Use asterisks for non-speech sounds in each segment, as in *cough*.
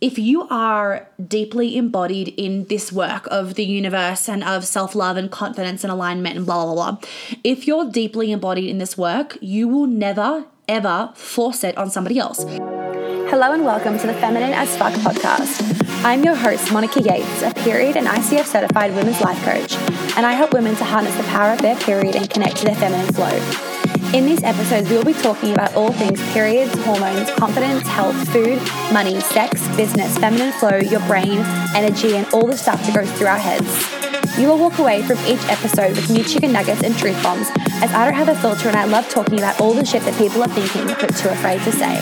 if you are deeply embodied in this work of the universe and of self love and confidence and alignment and blah, blah, blah, if you're deeply embodied in this work, you will never, ever force it on somebody else. Hello and welcome to the Feminine as Fuck podcast. I'm your host, Monica Yates, a period and ICF certified women's life coach, and I help women to harness the power of their period and connect to their feminine flow. In these episodes, we will be talking about all things periods, hormones, confidence, health, food, money, sex, business, feminine flow, your brain, energy, and all the stuff that goes through our heads. You will walk away from each episode with new chicken nuggets and truth bombs, as I don't have a filter and I love talking about all the shit that people are thinking but too afraid to say.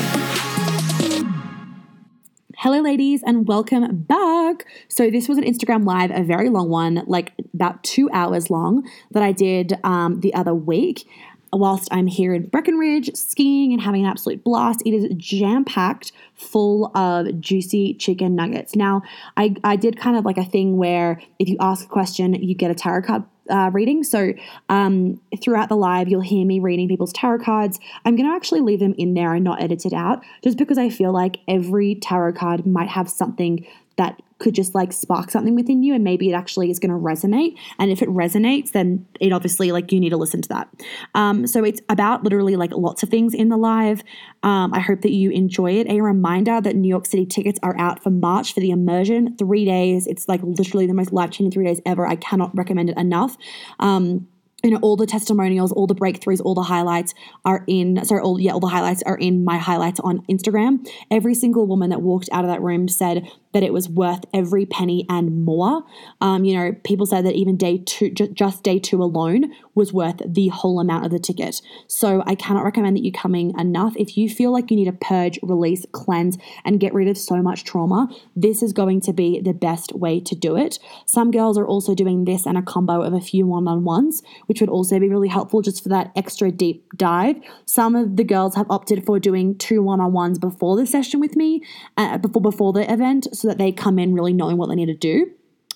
Hello, ladies, and welcome back. So, this was an Instagram live, a very long one, like about two hours long, that I did um, the other week whilst I'm here in Breckenridge skiing and having an absolute blast. It is jam packed full of juicy chicken nuggets. Now, I, I did kind of like a thing where if you ask a question, you get a tarot card uh, reading. So um, throughout the live, you'll hear me reading people's tarot cards. I'm going to actually leave them in there and not edit it out, just because I feel like every tarot card might have something that could just like spark something within you and maybe it actually is going to resonate. And if it resonates then it obviously like you need to listen to that. Um, so it's about literally like lots of things in the live. Um, i hope that you enjoy it. A reminder that new york city tickets are out for march for the immersion. Three days. It's like literally the most life-changing three days ever. I cannot recommend it enough. Um, you know all the testimonials all the breakthroughs all the highlights are in sorry all yeah all the highlights are in my highlights on instagram. Every single woman that walked out of that room said that it was worth every penny and more. Um, you know, people said that even day two, just day two alone was worth the whole amount of the ticket. So I cannot recommend that you coming enough. If you feel like you need to purge, release, cleanse, and get rid of so much trauma, this is going to be the best way to do it. Some girls are also doing this and a combo of a few one on ones, which would also be really helpful just for that extra deep dive. Some of the girls have opted for doing two one on ones before the session with me, uh, before before the event. So that they come in really knowing what they need to do,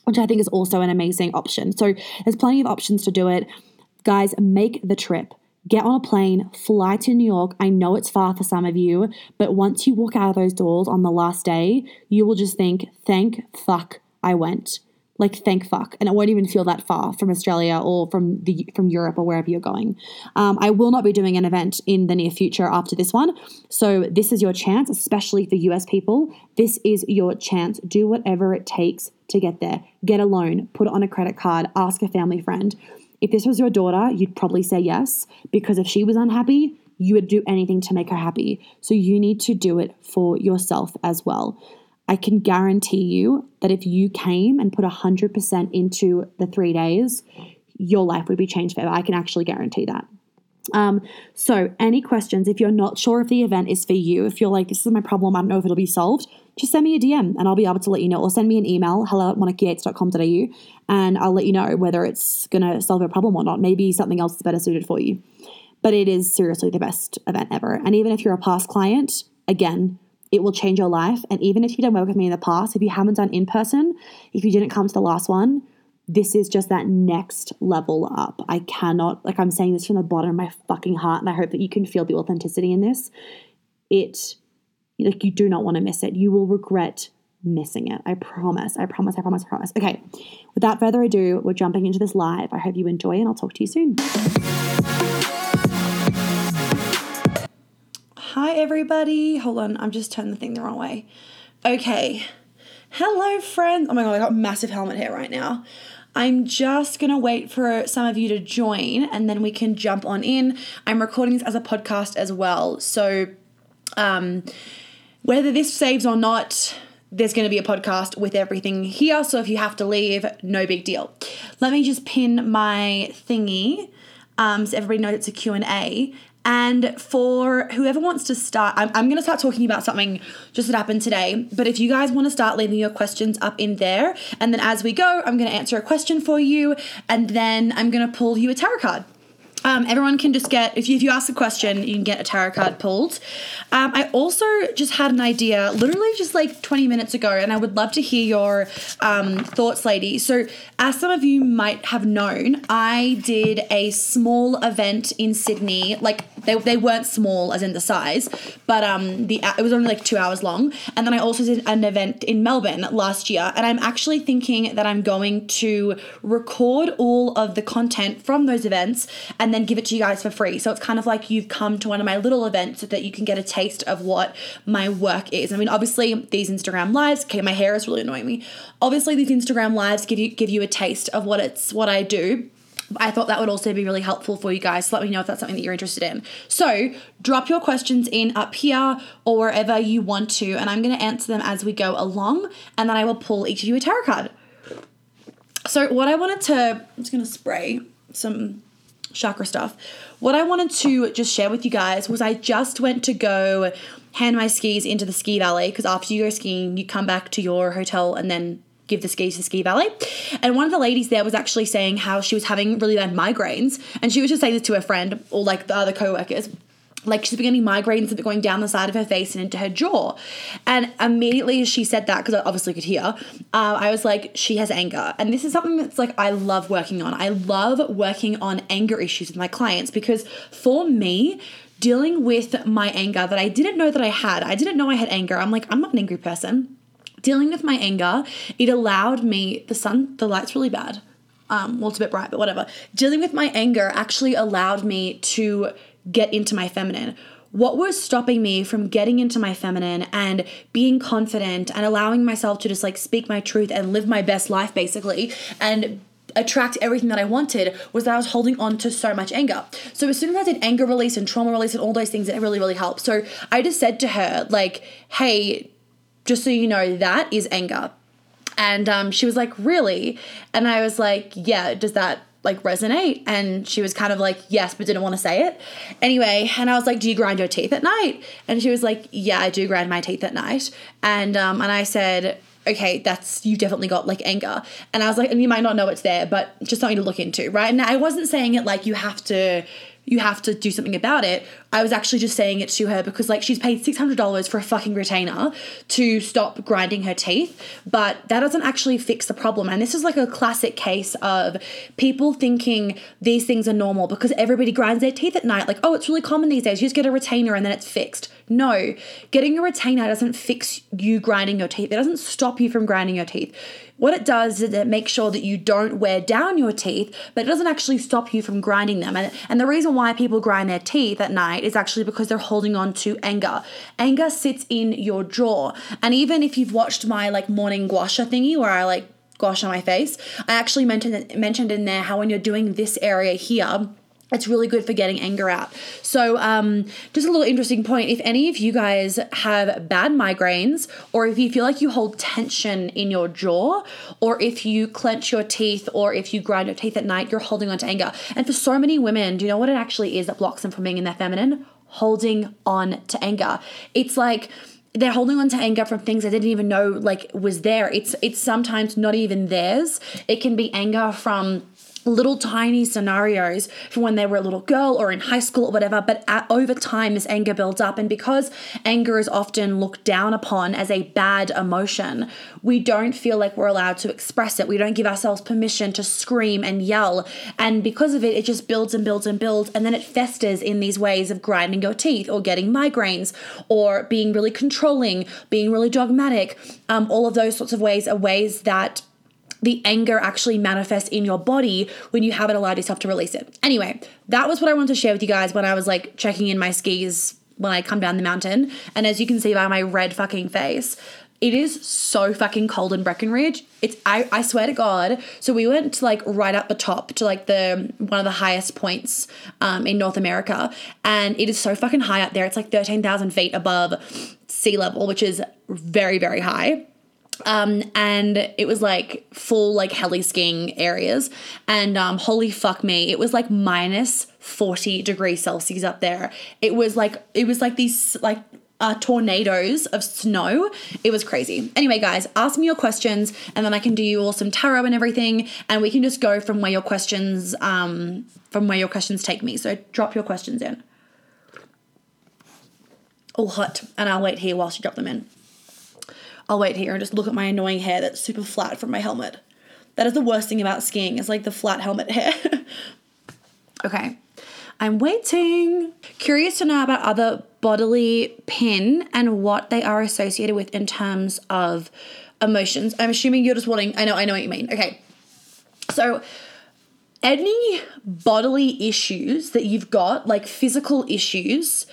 which I think is also an amazing option. So there's plenty of options to do it. Guys, make the trip. Get on a plane, fly to New York. I know it's far for some of you, but once you walk out of those doors on the last day, you will just think, thank fuck I went like thank fuck. And it won't even feel that far from australia or from the from europe or wherever you're going. Um, i will not be doing an event in the near future after this one. So this is your chance especially for us people. This is your chance. Do whatever it takes to get there. Get a loan. Put it on a credit card. Ask a family friend. If this was your daughter you'd probably say yes because if she was unhappy you would do anything to make her happy. So you need to do it for yourself as well I can guarantee you that if you came and put 100% into the three days, your life would be changed forever. I can actually guarantee that. Um, so, any questions, if you're not sure if the event is for you, if you're like, this is my problem, I don't know if it'll be solved, just send me a DM and I'll be able to let you know, or send me an email, hello at monicayates.com.au, and I'll let you know whether it's going to solve your problem or not. Maybe something else is better suited for you. But it is seriously the best event ever. And even if you're a past client, again, it will change your life. And even if you didn't work with me in the past, if you haven't done in person, if you didn't come to the last one, this is just that next level up. I cannot, like, I'm saying this from the bottom of my fucking heart, and I hope that you can feel the authenticity in this. It, like, you do not want to miss it. You will regret missing it. I promise. I promise. I promise. I promise. Okay. Without further ado, we're jumping into this live. I hope you enjoy, and I'll talk to you soon. Hi, everybody. Hold on, I'm just turning the thing the wrong way. Okay. Hello, friends. Oh my god, I got massive helmet hair right now. I'm just gonna wait for some of you to join and then we can jump on in. I'm recording this as a podcast as well. So, um, whether this saves or not, there's to be a podcast with everything here. So if you have to leave, no big deal. Let me just pin my thingy um, so everybody knows it's a Q&A. And for whoever wants to start, I'm, I'm going to start talking about something just that happened today. But if you guys want to start leaving your questions up in there, and then as we go, I'm going to answer a question for you, and then I'm going to pull you a tarot card. Um, everyone can just get if you, if you ask a question you can get a tarot card pulled um, i also just had an idea literally just like 20 minutes ago and i would love to hear your um, thoughts lady so as some of you might have known i did a small event in sydney like they, they weren't small as in the size, but um the it was only like two hours long. And then I also did an event in Melbourne last year, and I'm actually thinking that I'm going to record all of the content from those events and then give it to you guys for free. So it's kind of like you've come to one of my little events so that you can get a taste of what my work is. I mean, obviously these Instagram lives. Okay, my hair is really annoying me. Obviously these Instagram lives give you give you a taste of what it's what I do I thought that would also be really helpful for you guys. So let me know if that's something that you're interested in. So drop your questions in up here or wherever you want to, and I'm going to answer them as we go along, and then I will pull each of you a tarot card. So what I wanted to, I'm just going to spray some chakra stuff. What I wanted to just share with you guys was I just went to go hand my skis into the ski valet because after you go skiing, you come back to your hotel and then give the skis to Ski valet. And one of the ladies there was actually saying how she was having really bad migraines. And she was just saying this to her friend or like the other co workers like she's beginning migraines that were going down the side of her face and into her jaw. And immediately as she said that, because I obviously could hear, uh, I was like, she has anger. And this is something that's like I love working on. I love working on anger issues with my clients because for me, dealing with my anger that I didn't know that I had, I didn't know I had anger. I'm like, I'm not an angry person dealing with my anger, it allowed me, the sun, the light's really bad. Um, well, it's a bit bright, but whatever. Dealing with my anger actually allowed me to get into my feminine. What was stopping me from getting into my feminine and being confident and allowing myself to just like speak my truth and live my best life basically and attract everything that I wanted was that I was holding on to so much anger. So as soon as I did anger release and trauma release and all those things, it really, really helped. So I just said to her, like, hey, just so you know, that is anger. And um, she was like, Really? And I was like, Yeah, does that like resonate? And she was kind of like, Yes, but didn't want to say it. Anyway, and I was like, Do you grind your teeth at night? And she was like, Yeah, I do grind my teeth at night. And um, and I said, okay, that's you definitely got like anger. And I was like, and you might not know it's there, but just something to look into, right? And I wasn't saying it like you have to you have to do something about it. I was actually just saying it to her because like she's paid $600 for a fucking retainer to stop grinding her teeth, but that doesn't actually fix the problem. And this is like a classic case of people thinking these things are normal because everybody grinds their teeth at night. Like, oh, it's really common these days. You just get a retainer and then it's fixed. No, getting a retainer doesn't fix you grinding your teeth. It doesn't stop you from grinding your teeth. What it does is it makes sure that you don't wear down your teeth, but it doesn't actually stop you from grinding them. And, and the reason why people grind their teeth at night is actually because they're holding on to anger. Anger sits in your jaw. And even if you've watched my like morning gua sha thingy where I like gua sha my face, I actually mentioned mentioned in there how when you're doing this area here, it's really good for getting anger out. So, um, just a little interesting point if any of you guys have bad migraines, or if you feel like you hold tension in your jaw, or if you clench your teeth, or if you grind your teeth at night, you're holding on to anger. And for so many women, do you know what it actually is that blocks them from being in their feminine? Holding on to anger. It's like, they're holding on to anger from things they didn't even know like was there. It's it's sometimes not even theirs. It can be anger from little tiny scenarios from when they were a little girl or in high school or whatever but at, over time this anger builds up. And because anger is often looked down upon as a bad emotion we don't feel like we're allowed to express it. We don't give ourselves permission to scream and yell. And because of it it just builds and builds and builds. And then it festers in these ways of grinding your teeth or getting migraines or being really controlling being really dogmatic um, all of those sorts of ways are ways that the anger actually manifests in your body when you haven't allowed yourself to release it. Anyway, that was what I wanted to share with you guys when I was like checking in my skis when I come down the mountain. And as you can see by my red fucking face, it is so fucking cold in Breckenridge. It's I, I swear to God. So we went to like right up the top to like the one of the highest points um, in North America, and it is so fucking high up there. It's like thirteen thousand feet above sea level, which is very very high. Um, and it was like full like heli skiing areas. And um, holy fuck me, it was like minus 40 degrees Celsius up there. It was like, it was like these like uh, tornadoes of snow. It was crazy. Anyway, guys, ask me your questions and then I can do you all some tarot and everything. And we can just go from where your questions, um, from where your questions take me. So drop your questions in. All hot. And I'll wait here whilst you drop them in. I'll wait here and just look at my annoying hair that's super flat from my helmet. That is the worst thing about skiing, is like the flat helmet *laughs* hair. okay. I'm waiting. Curious to know about other bodily pin and what they are associated with in terms of emotions. I'm assuming you're just wanting, I know, I know what you mean. Okay. So, any bodily issues that you've got, like physical issues,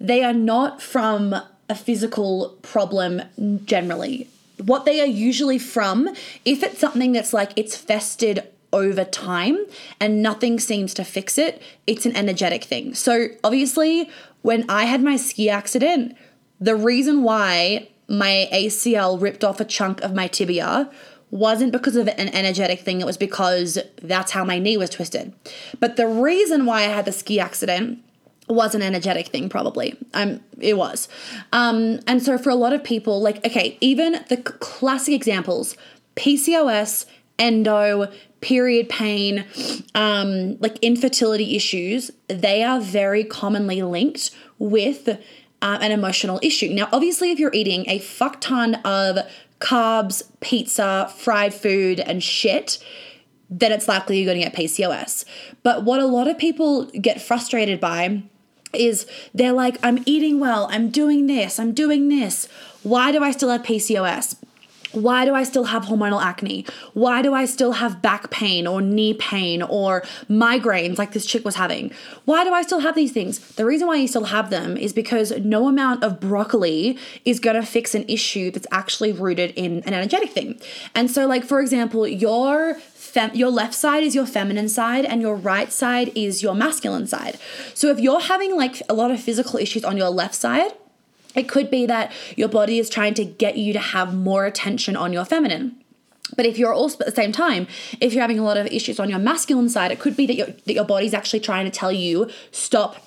they are not from a physical problem generally. What they are usually from, if it's something that's like it's festered over time and nothing seems to fix it, it's an energetic thing. So, obviously, when I had my ski accident, the reason why my ACL ripped off a chunk of my tibia wasn't because of an energetic thing, it was because that's how my knee was twisted. But the reason why I had the ski accident was an energetic thing probably. Um it was. Um and so for a lot of people like okay even the classic examples pcos endo period pain um like infertility issues they are very commonly linked with uh, an emotional issue. Now obviously if you're eating a fuck ton of carbs pizza fried food and shit then it's likely you're going to get PCOS. But what a lot of people get frustrated by is they're like, I'm eating well, I'm doing this, I'm doing this. Why do I still have PCOS? Why do I still have hormonal acne? Why do I still have back pain or knee pain or migraines like this chick was having? Why do I still have these things? The reason why you still have them is because no amount of broccoli is going to fix an issue that's actually rooted in an energetic thing. And so, like, for example, your fem- your left side is your feminine side and your right side is your masculine side. So if you're having like a lot of physical issues on your left side, it could be that your body is trying to get you to have more attention on your feminine. But if you're also at the same time, if you're having a lot of issues on your masculine side, it could be that your that your body's actually trying to tell you stop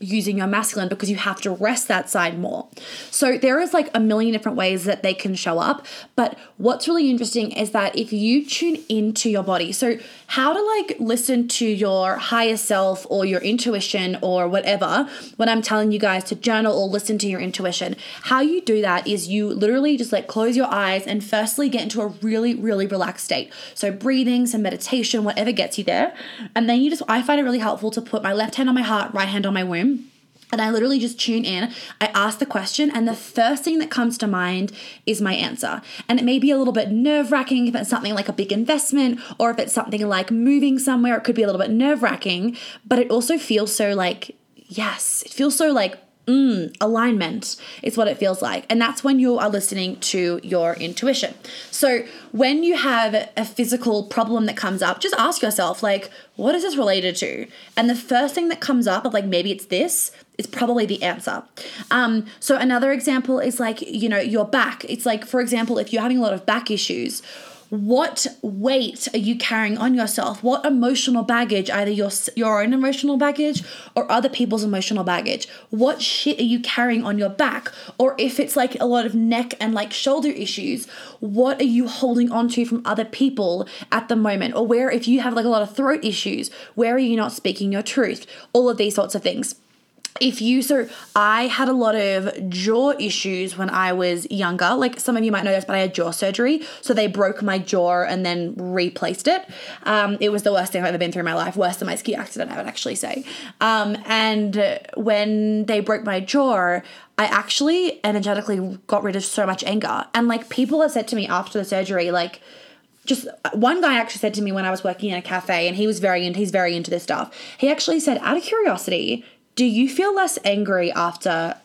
using your masculine because you have to rest that side more. So there is like a million different ways that they can show up, but what's really interesting is that if you tune into your body, so how to like listen to your higher self or your intuition or whatever, when I'm telling you guys to journal or listen to your intuition, how you do that is you literally just like close your eyes and firstly get into a really really relaxed state. So breathing, some meditation, whatever gets you there. And then you just I find it really helpful to put my left hand on my heart, right hand on my womb and I literally just tune in. I ask the question, and the first thing that comes to mind is my answer. And it may be a little bit nerve wracking if it's something like a big investment, or if it's something like moving somewhere, it could be a little bit nerve wracking, but it also feels so like, yes, it feels so like mm, alignment is what it feels like. And that's when you are listening to your intuition. So when you have a physical problem that comes up, just ask yourself, like, what is this related to? And the first thing that comes up of like maybe it's this is probably the answer. Um, so another example is like, you know, your back. It's like, for example, if you're having a lot of back issues, what weight are you carrying on yourself? What emotional baggage either your your own emotional baggage or other people's emotional baggage? What shit are you carrying on your back? Or if it's like a lot of neck and like shoulder issues what are you holding on to from other people at the moment? Or where if you have like a lot of throat issues where are you not speaking your truth? All of these sorts of things if you so i had a lot of jaw issues when i was younger. Like some of you might know this but i had jaw surgery. So they broke my jaw and then replaced it. Um, it was the worst thing i've ever been through in my life. Worse than my ski accident i would actually say. Um, and when they broke my jaw I actually energetically got rid of so much anger. And like people have said to me after the surgery, like, just one guy actually said to me when I was working in a cafe and he was very into he's very into this stuff. He actually said, out of curiosity, do you feel less angry after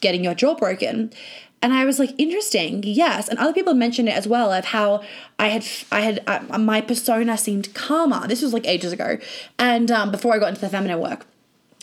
getting your jaw broken? And I was like, interesting, yes. And other people mentioned it as well of how I had, I had, uh, my persona seemed calmer. This was like ages ago, and um, before I got into the feminine work.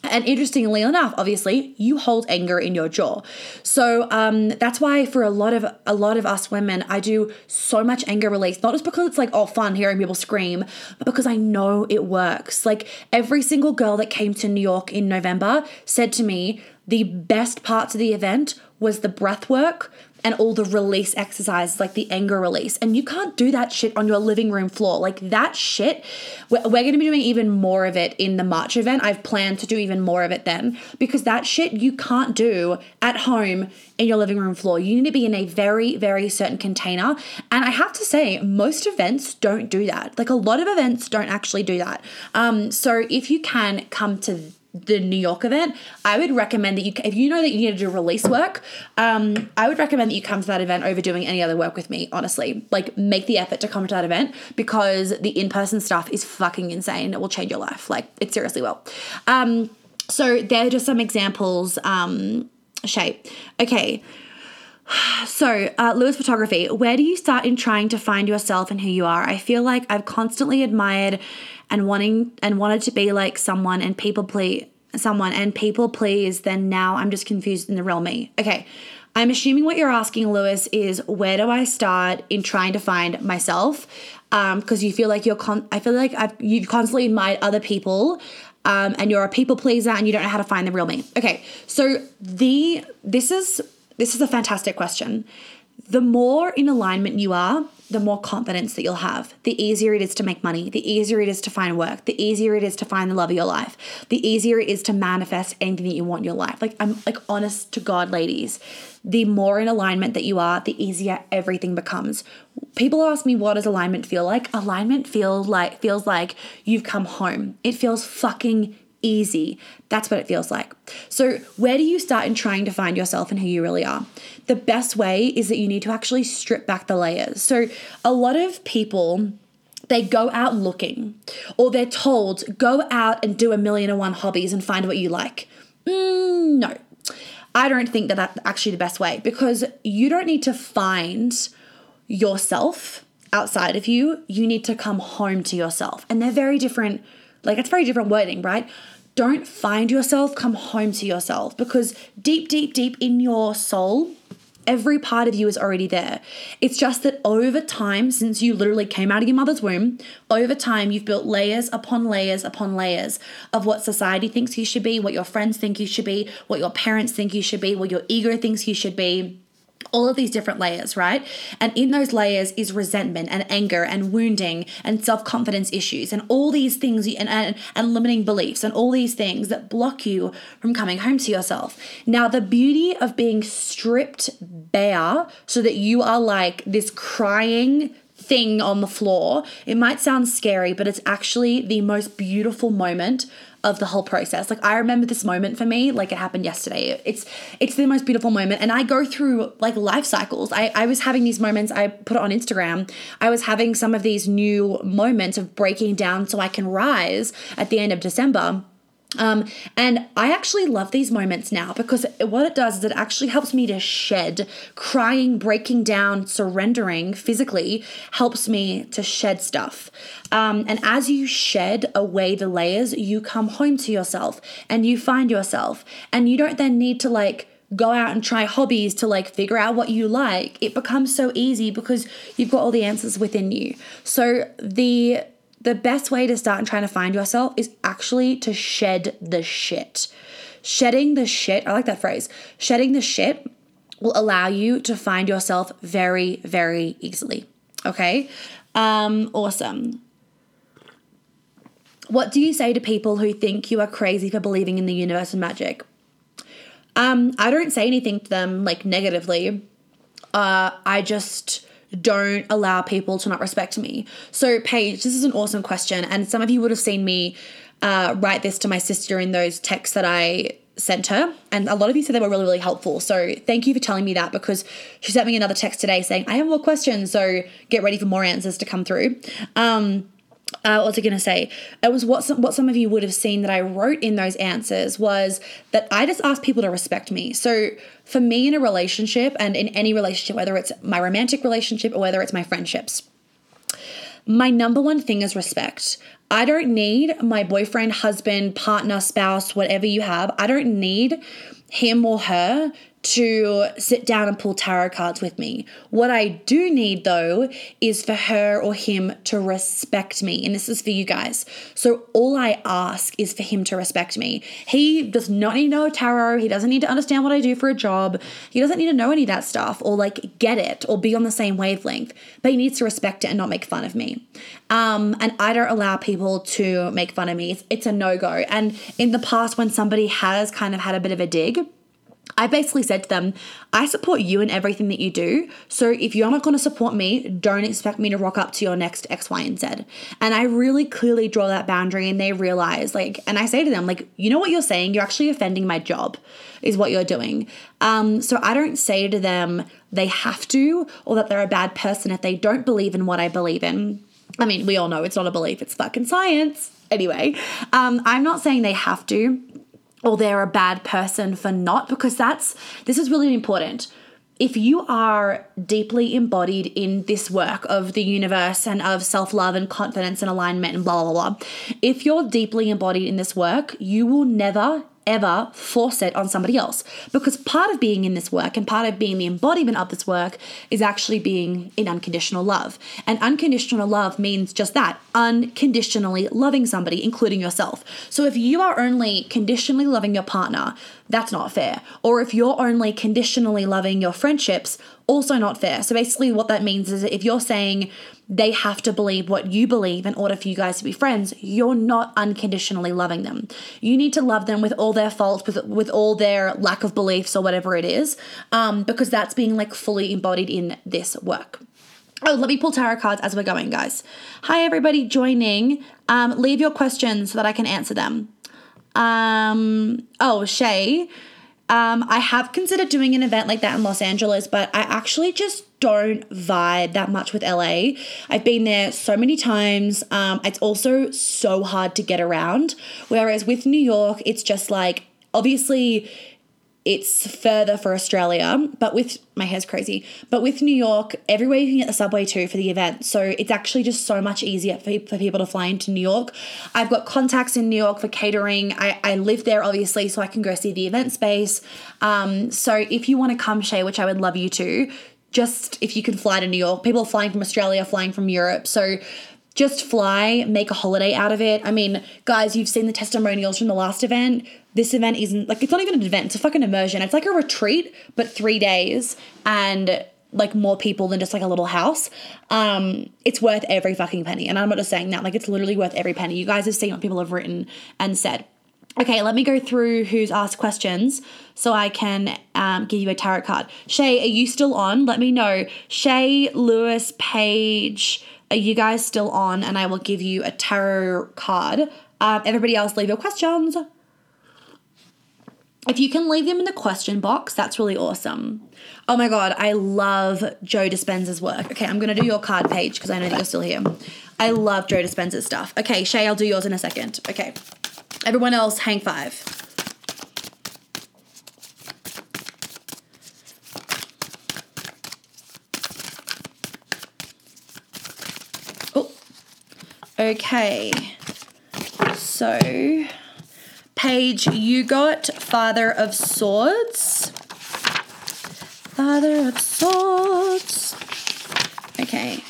And interestingly enough, obviously, you hold anger in your jaw. So um, that's why for a lot of a lot of us women, I do so much anger release, not just because it's like oh fun hearing people scream, but because I know it works. Like every single girl that came to New York in November said to me, the best parts of the event was the breath work, and all the release exercises, like the anger release. And you can't do that shit on your living room floor. Like that shit, we're, we're going to be doing even more of it in the March event. I've planned to do even more of it then because that shit you can't do at home in your living room floor. You need to be in a very, very certain container. And I have to say, most events don't do that. Like a lot of events don't actually do that. Um, so if you can come to the New York event, I would recommend that you, if you know that you need to do release work, um, I would recommend that you come to that event over doing any other work with me, honestly. Like, make the effort to come to that event because the in person stuff is fucking insane. It will change your life. Like, it seriously will. Um, so, they're just some examples. Um, shape. Okay. *sighs* So, uh, Lewis Photography, where do you start in trying to find yourself and who you are? I feel like I've constantly admired and wanting and wanted to be like someone and people please someone and people please, then now I'm just confused in the real me. Okay. I'm assuming what you're asking, Lewis, is where do I start in trying to find myself? Because um, you feel like you're, con- I feel like I've, you've constantly admired other people, um, and you're a people pleaser, and you don't know how to find the real me. Okay, so the this is this is a fantastic question. The more in alignment you are, the more confidence that you'll have. The easier it is to make money, the easier it is to find work, the easier it is to find the love of your life, the easier it is to manifest anything that you want in your life. Like I'm like honest to God, ladies. The more in alignment that you are, the easier everything becomes. People ask me what does alignment feel like? Alignment feels like feels like you've come home. It feels fucking easy. That's what it feels like. So, where do you start in trying to find yourself and who you really are? The best way is that you need to actually strip back the layers. So, a lot of people they go out looking or they're told go out and do a million and one hobbies and find what you like. Mm, no. I don't think that that's actually the best way because you don't need to find yourself outside of you. You need to come home to yourself. And they're very different like it's very different wording, right? Don't find yourself, come home to yourself because deep, deep, deep in your soul, every part of you is already there. It's just that over time, since you literally came out of your mother's womb, over time, you've built layers upon layers upon layers of what society thinks you should be, what your friends think you should be, what your parents think you should be, what your ego thinks you should be all of these different layers, right? And in those layers is resentment and anger and wounding and self confidence issues and all these things and, and, and limiting beliefs and all these things that block you from coming home to yourself. Now, the beauty of being stripped bare so that you are like this crying, thing on the floor. It might sound scary, but it's actually the most beautiful moment of the whole process. Like I remember this moment for me, like it happened yesterday. It's it's the most beautiful moment. And I go through like life cycles. I, I was having these moments, I put it on Instagram. I was having some of these new moments of breaking down so I can rise at the end of December. Um, and I actually love these moments now because what it does is it actually helps me to shed. Crying, breaking down, surrendering physically helps me to shed stuff. Um, and as you shed away the layers, you come home to yourself and you find yourself. And you don't then need to like, go out and try hobbies to like figure out what you like. It becomes so easy because you've got all the answers within you. So the the best way to start and trying to find yourself is actually to shed the shit. Shedding the shit, I like that phrase. Shedding the shit will allow you to find yourself very, very easily. Okay? Um, awesome. What do you say to people who think you are crazy for believing in the universe and magic? Um, I don't say anything to them like negatively. Uh, I just don't allow people to not respect me? So, Paige, this is an awesome question. And some of you would have seen me uh, write this to my sister in those texts that I sent her. And a lot of you said they were really, really helpful. So, thank you for telling me that because she sent me another text today saying, I have more questions. So, get ready for more answers to come through. Um, uh, what was I going to say? It was what some, what some of you would have seen that I wrote in those answers was that I just asked people to respect me. So for me in a relationship and in any relationship, whether it's my romantic relationship or whether it's my friendships, my number one thing is respect. I don't need my boyfriend, husband, partner, spouse, whatever you have. I don't need him or her to sit down and pull tarot cards with me. What I do need though is for her or him to respect me. And this is for you guys. So all I ask is for him to respect me. He does not need to know tarot. He doesn't need to understand what I do for a job. He doesn't need to know any of that stuff or like get it or be on the same wavelength. But he needs to respect it and not make fun of me. Um, and I don't allow people to make fun of me. It's, it's a no go. And in the past, when somebody has kind of had a bit of a dig, I basically said to them, I support you in everything that you do. So if you're not going to support me, don't expect me to rock up to your next X, Y, and Z. And I really clearly draw that boundary and they realize, like, and I say to them, like, you know what you're saying? You're actually offending my job, is what you're doing. Um, so I don't say to them they have to or that they're a bad person if they don't believe in what I believe in. I mean, we all know it's not a belief, it's fucking science. Anyway, um, I'm not saying they have to or they're a bad person for not, because that's, this is really important. If you are deeply embodied in this work of the universe and of self love and confidence and alignment and blah, blah, blah, if you're deeply embodied in this work, you will never, ever force it on somebody else. Because part of being in this work and part of being the embodiment of this work is actually being in unconditional love. And unconditional love means just that unconditionally loving somebody, including yourself. So if you are only conditionally loving your partner, that's not fair. Or if you're only conditionally loving your friendships, also not fair. So basically, what that means is if you're saying they have to believe what you believe in order for you guys to be friends, you're not unconditionally loving them. You need to love them with all their faults, with with all their lack of beliefs or whatever it is, um, because that's being like fully embodied in this work. Oh, let me pull tarot cards as we're going, guys. Hi, everybody joining. Um, leave your questions so that I can answer them. Um, oh, Shay. Um, I have considered doing an event like that in Los Angeles, but I actually just don't vibe that much with LA. I've been there so many times. Um, it's also so hard to get around. Whereas with New York, it's just like, obviously, it's further for Australia, but with my hair's crazy. But with New York, everywhere you can get the subway to for the event. So it's actually just so much easier for, for people to fly into New York. I've got contacts in New York for catering. I, I live there obviously, so I can go see the event space. Um, so if you want to come, Shay, which I would love you to, just if you can fly to New York, people are flying from Australia, flying from Europe. So just fly, make a holiday out of it. I mean, guys, you've seen the testimonials from the last event. This event isn't like it's not even an event, it's a fucking immersion. It's like a retreat, but three days and like more people than just like a little house. Um, it's worth every fucking penny. And I'm not just saying that, like it's literally worth every penny. You guys have seen what people have written and said. Okay, let me go through who's asked questions so I can um, give you a tarot card. Shay, are you still on? Let me know. Shay, Lewis, Paige, are you guys still on? And I will give you a tarot card. Um, everybody else, leave your questions. If you can leave them in the question box, that's really awesome. Oh my god, I love Joe Dispenza's work. Okay, I'm gonna do your card Paige because I know that you're still here. I love Joe Dispenza's stuff. Okay, Shay, I'll do yours in a second. Okay. Everyone else, hang five. Okay. So, Paige, you got Father of Swords. Father of Swords. Okay.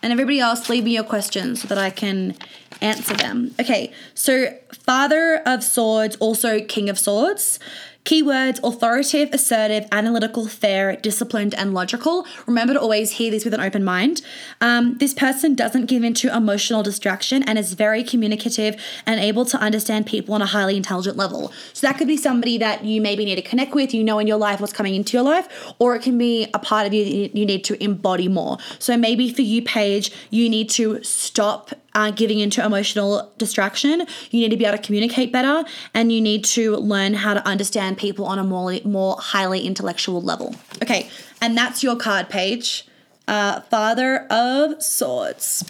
And everybody else, leave me your questions so that I can answer them. Okay, so Father of Swords, also King of Swords. Keywords authoritative, assertive, analytical, fair, disciplined, and logical. Remember to always hear these with an open mind. Um, this person doesn't give into emotional distraction and is very communicative and able to understand people on a highly intelligent level. So that could be somebody that you maybe need to connect with, you know in your life what's coming into your life, or it can be a part of you that you need to embody more. So maybe for you, Paige, you need to stop uh, giving into emotional distraction. You need to be able to communicate better, and you need to learn how to understand people on a more more highly intellectual level. Okay, and that's your card Paige. Uh, Father of Swords.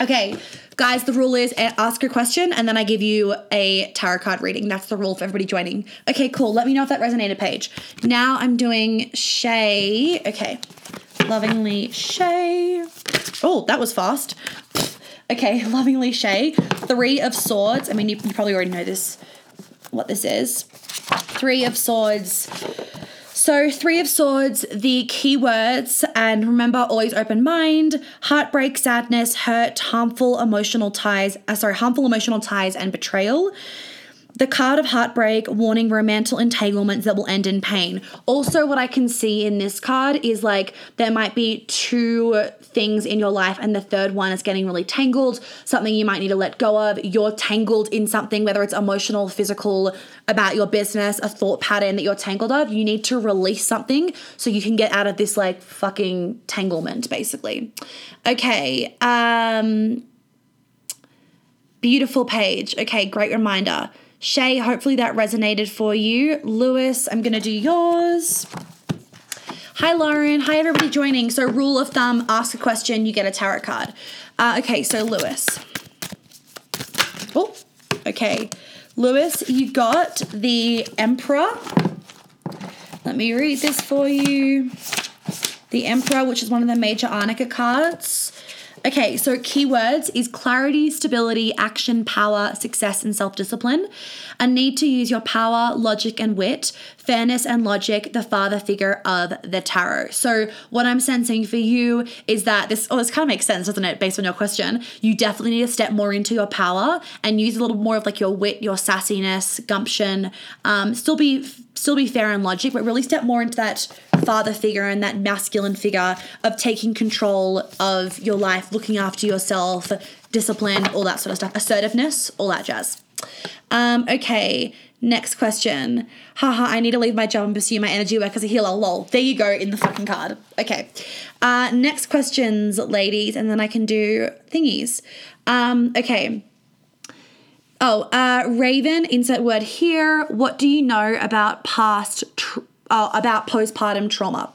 Okay, guys, the rule is ask a question and then I give you a tarot card reading. That's the rule for everybody joining. Okay, cool. Let me know if that resonated, Paige. Now I'm doing Shay. Okay, lovingly Shay. Oh, that was fast. Okay, lovingly Shay. Three of Swords. I mean, you, you probably already know this, what this is. Three of Swords. So, Three of Swords, the keywords, and remember always open mind, heartbreak, sadness, hurt, harmful emotional ties, uh, sorry, harmful emotional ties, and betrayal. The card of heartbreak, warning romantic entanglements that will end in pain. Also, what I can see in this card is like there might be two things in your life, and the third one is getting really tangled, something you might need to let go of. You're tangled in something, whether it's emotional, physical, about your business, a thought pattern that you're tangled of. You need to release something so you can get out of this like fucking tanglement, basically. Okay. Um, beautiful Paige. Okay, great reminder. Shay, hopefully that resonated for you. Lewis, I'm going to do yours. Hi, Lauren. Hi, everybody joining. So, rule of thumb ask a question, you get a tarot card. Uh, okay, so Lewis. Oh, okay. Lewis, you got the Emperor. Let me read this for you. The Emperor, which is one of the major Arcana cards. Okay, so keywords is clarity, stability, action, power, success, and self discipline. A need to use your power, logic, and wit, fairness and logic, the father figure of the tarot. So, what I'm sensing for you is that this, oh, this kind of makes sense, doesn't it, based on your question? You definitely need to step more into your power and use a little more of like your wit, your sassiness, gumption. Um, still be still be fair and logic, but really step more into that father figure and that masculine figure of taking control of your life, looking after yourself, discipline, all that sort of stuff, assertiveness, all that jazz. Um, okay, next question. Haha, I need to leave my job and pursue my energy work as a healer. Lol. There you go in the fucking card. Okay. Uh, next questions, ladies, and then I can do thingies. Um, okay. Oh, uh, Raven, insert word here. What do you know about past, tr- uh, about postpartum trauma?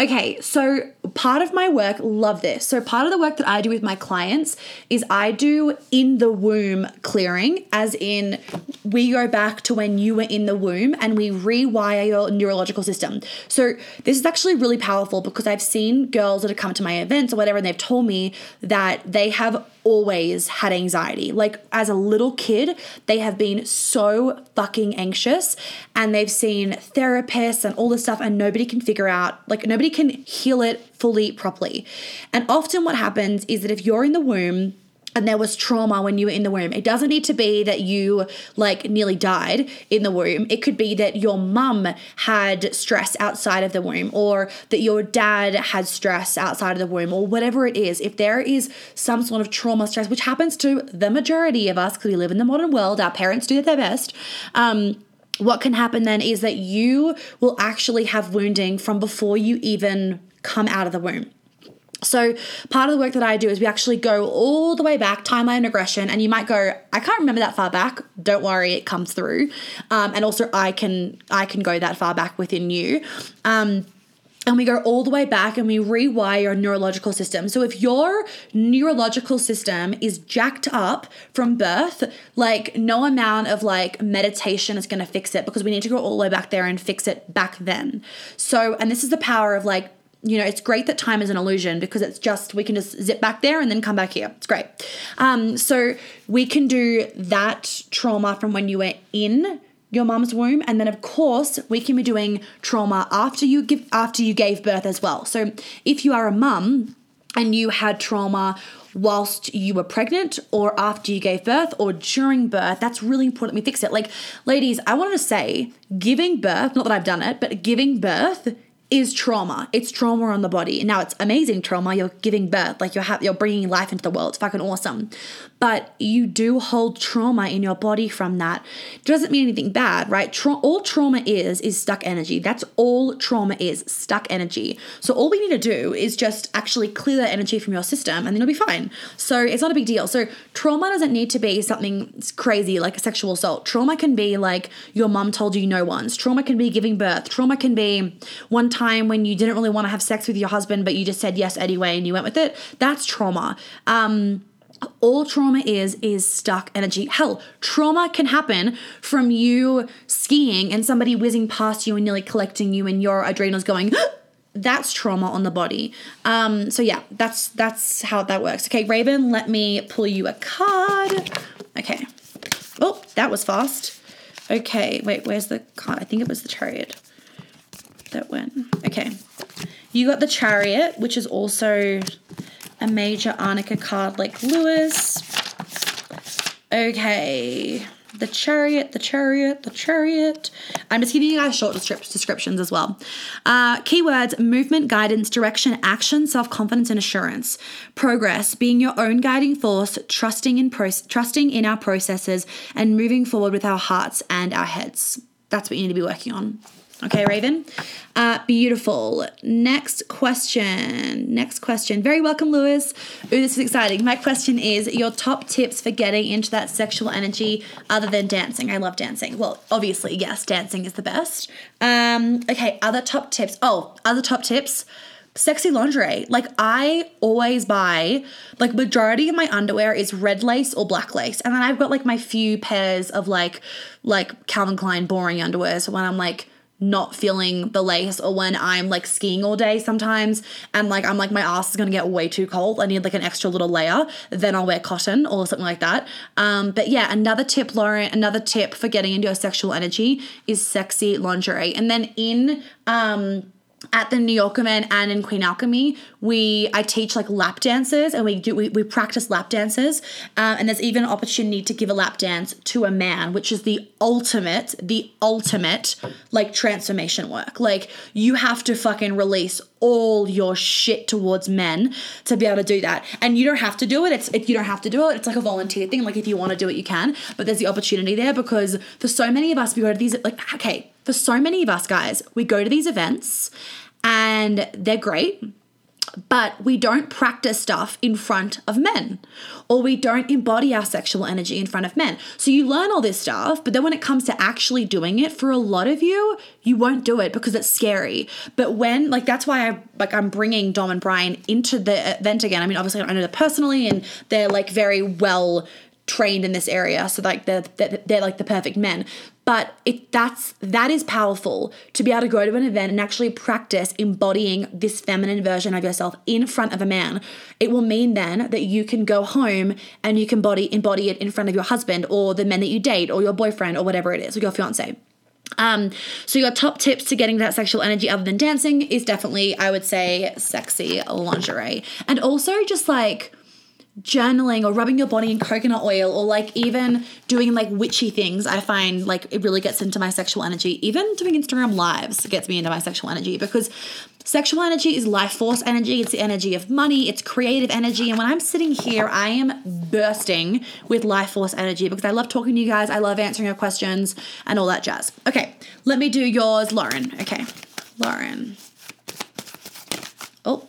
Okay, so part of my work, love this. So, part of the work that I do with my clients is I do in the womb clearing, as in we go back to when you were in the womb and we rewire your neurological system. So, this is actually really powerful because I've seen girls that have come to my events or whatever, and they've told me that they have always had anxiety. Like as a little kid, they have been so fucking anxious and they've seen therapists and all this stuff, and nobody can figure out, like, nobody can heal it fully properly. And often what happens is that if you're in the womb, and there was trauma when you were in the womb. It doesn't need to be that you like nearly died in the womb. It could be that your mum had stress outside of the womb or that your dad had stress outside of the womb or whatever it is. If there is some sort of trauma stress, which happens to the majority of us because we live in the modern world, our parents do their best. Um, what can happen then is that you will actually have wounding from before you even come out of the womb. So, part of the work that I do is we actually go all the way back, timeline regression, and you might go, I can't remember that far back. Don't worry, it comes through. Um, and also, I can I can go that far back within you. Um, and we go all the way back and we rewire your neurological system. So if your neurological system is jacked up from birth, like no amount of like meditation is going to fix it because we need to go all the way back there and fix it back then. So and this is the power of like you know, it's great that time is an illusion because it's just we can just zip back there and then come back here. It's great. Um, so we can do that trauma from when you were in your mom's womb, and then of course we can be doing trauma after you give after you gave birth as well. So if you are a mum and you had trauma whilst you were pregnant or after you gave birth or during birth, that's really important we fix it. Like, ladies, I wanted to say giving birth, not that I've done it, but giving birth is trauma. It's trauma on the body. Now it's amazing trauma. You're giving birth, like you're ha- you're bringing life into the world. It's fucking awesome. But you do hold trauma in your body from that. It doesn't mean anything bad, right? Tra- all trauma is is stuck energy. That's all trauma is, stuck energy. So all we need to do is just actually clear that energy from your system, and then you'll be fine. So it's not a big deal. So trauma doesn't need to be something crazy like a sexual assault. Trauma can be like your mom told you no once. Trauma can be giving birth. Trauma can be one time time when you didn't really want to have sex with your husband, but you just said yes anyway and you went with it, that's trauma. Um, all trauma is is stuck energy. Hell, trauma can happen from you skiing and somebody whizzing past you and nearly collecting you and your adrenals going that's trauma on the body. Um, so yeah, that's that's how that works. Okay, Raven, let me pull you a card. Okay. Oh, that was fast. Okay, wait, where's the card? I think it was the chariot that went. Okay. You got the Chariot, which is also a major Arcana card like Lewis. Okay. the chariot, the chariot, the chariot. I'm just giving you guys short descriptions as well. Uh, keywords movement, guidance, direction, action, self confidence, and assurance. Progress, being your own guiding force, trusting in, pro- trusting in our processes, and moving forward with our hearts and our heads. That's what you need to be working on. Okay, Raven. Uh, beautiful. Next question. Next question. Very welcome, Lewis. Ooh, this is exciting. My question is your top tips for getting into that sexual energy other than dancing. I love dancing. Well, obviously, yes, dancing is the best. Um, okay, other top tips. Oh, other top tips sexy lingerie. Like I always buy like majority of my underwear is red lace or black lace. And then I've got like my few pairs of like like Calvin Klein boring underwear. So when I'm like not feeling the lace or when I'm like skiing all day sometimes and like I'm like my ass is gonna get way too cold. I need like an extra little layer. Then I'll wear cotton or something like that. Um, but yeah, another tip, Lauren, another tip for getting into your sexual energy is sexy lingerie. And then in um at the New Yorker Man and in Queen Alchemy, we I teach like lap dances and we do we, we practice lap dances. Um, and there's even an opportunity to give a lap dance to a man, which is the ultimate, the ultimate like transformation work. Like you have to fucking release all your shit towards men to be able to do that. And you don't have to do it. It's if you don't have to do it. It's like a volunteer thing. Like if you want to do it, you can. But there's the opportunity there because for so many of us, we go to these like okay for so many of us guys, we go to these events and they're great, but we don't practice stuff in front of men or we don't embody our sexual energy in front of men. So you learn all this stuff, but then when it comes to actually doing it for a lot of you, you won't do it because it's scary. But when like that's why I like I'm bringing Dom and Brian into the event again. I mean, obviously I know them personally and they're like very well trained in this area so like they're, they're, like the perfect men. But it that's that is powerful to be able to go to an event and actually practice embodying this feminine version of yourself in front of a man. It will mean then that you can go home and you can body embody it in front of your husband or the men that you date or your boyfriend or whatever it is or your fiance. Um, so your top tips to getting that sexual energy other than dancing is definitely, I would say, sexy lingerie. And also just like journaling or rubbing your body in coconut oil or like even doing like witchy things i find like it really gets into my sexual energy. Even doing instagram lives gets me into my sexual energy because sexual energy is life force energy. It's the energy of money. It's creative energy. And when i'm sitting here i am bursting with life force energy because i love talking to you guys. I love answering your questions and all that jazz. Okay let me do yours lauren. Okay lauren. Oh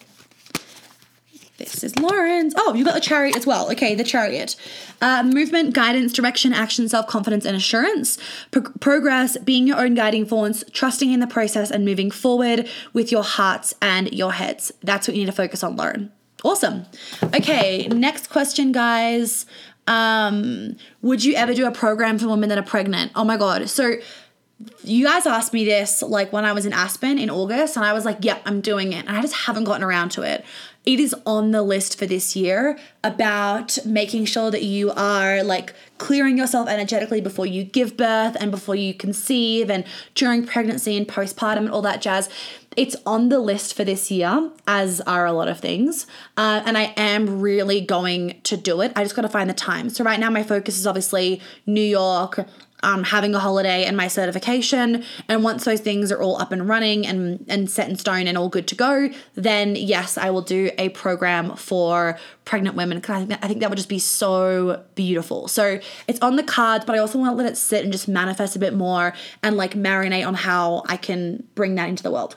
this is Lauren's. Oh, you got the chariot as well. Okay, the chariot. Uh, movement, guidance, direction, action, self confidence, and assurance. Pro- progress, being your own guiding force, trusting in the process, and moving forward with your hearts and your heads. That's what you need to focus on, Lauren. Awesome. Okay, next question, guys. Um, would you ever do a program for women that are pregnant? Oh my God. So, you guys asked me this like when I was in Aspen in August, and I was like, yep, yeah, I'm doing it. And I just haven't gotten around to it it is on the list for this year about making sure that you are like clearing yourself energetically before you give birth and before you conceive and during pregnancy and postpartum and all that jazz. It's on the list for this year, as are a lot of things. Uh, and I am really going to do it. I just got to find the time. So, right now, my focus is obviously New York, um, having a holiday and my certification. And once those things are all up and running and, and set in stone and all good to go, then yes, I will do a program for pregnant women because I think, I think that would just be so beautiful. So it's on the cards, but I also want to let it sit and just manifest a bit more and like marinate on how I can bring that into the world.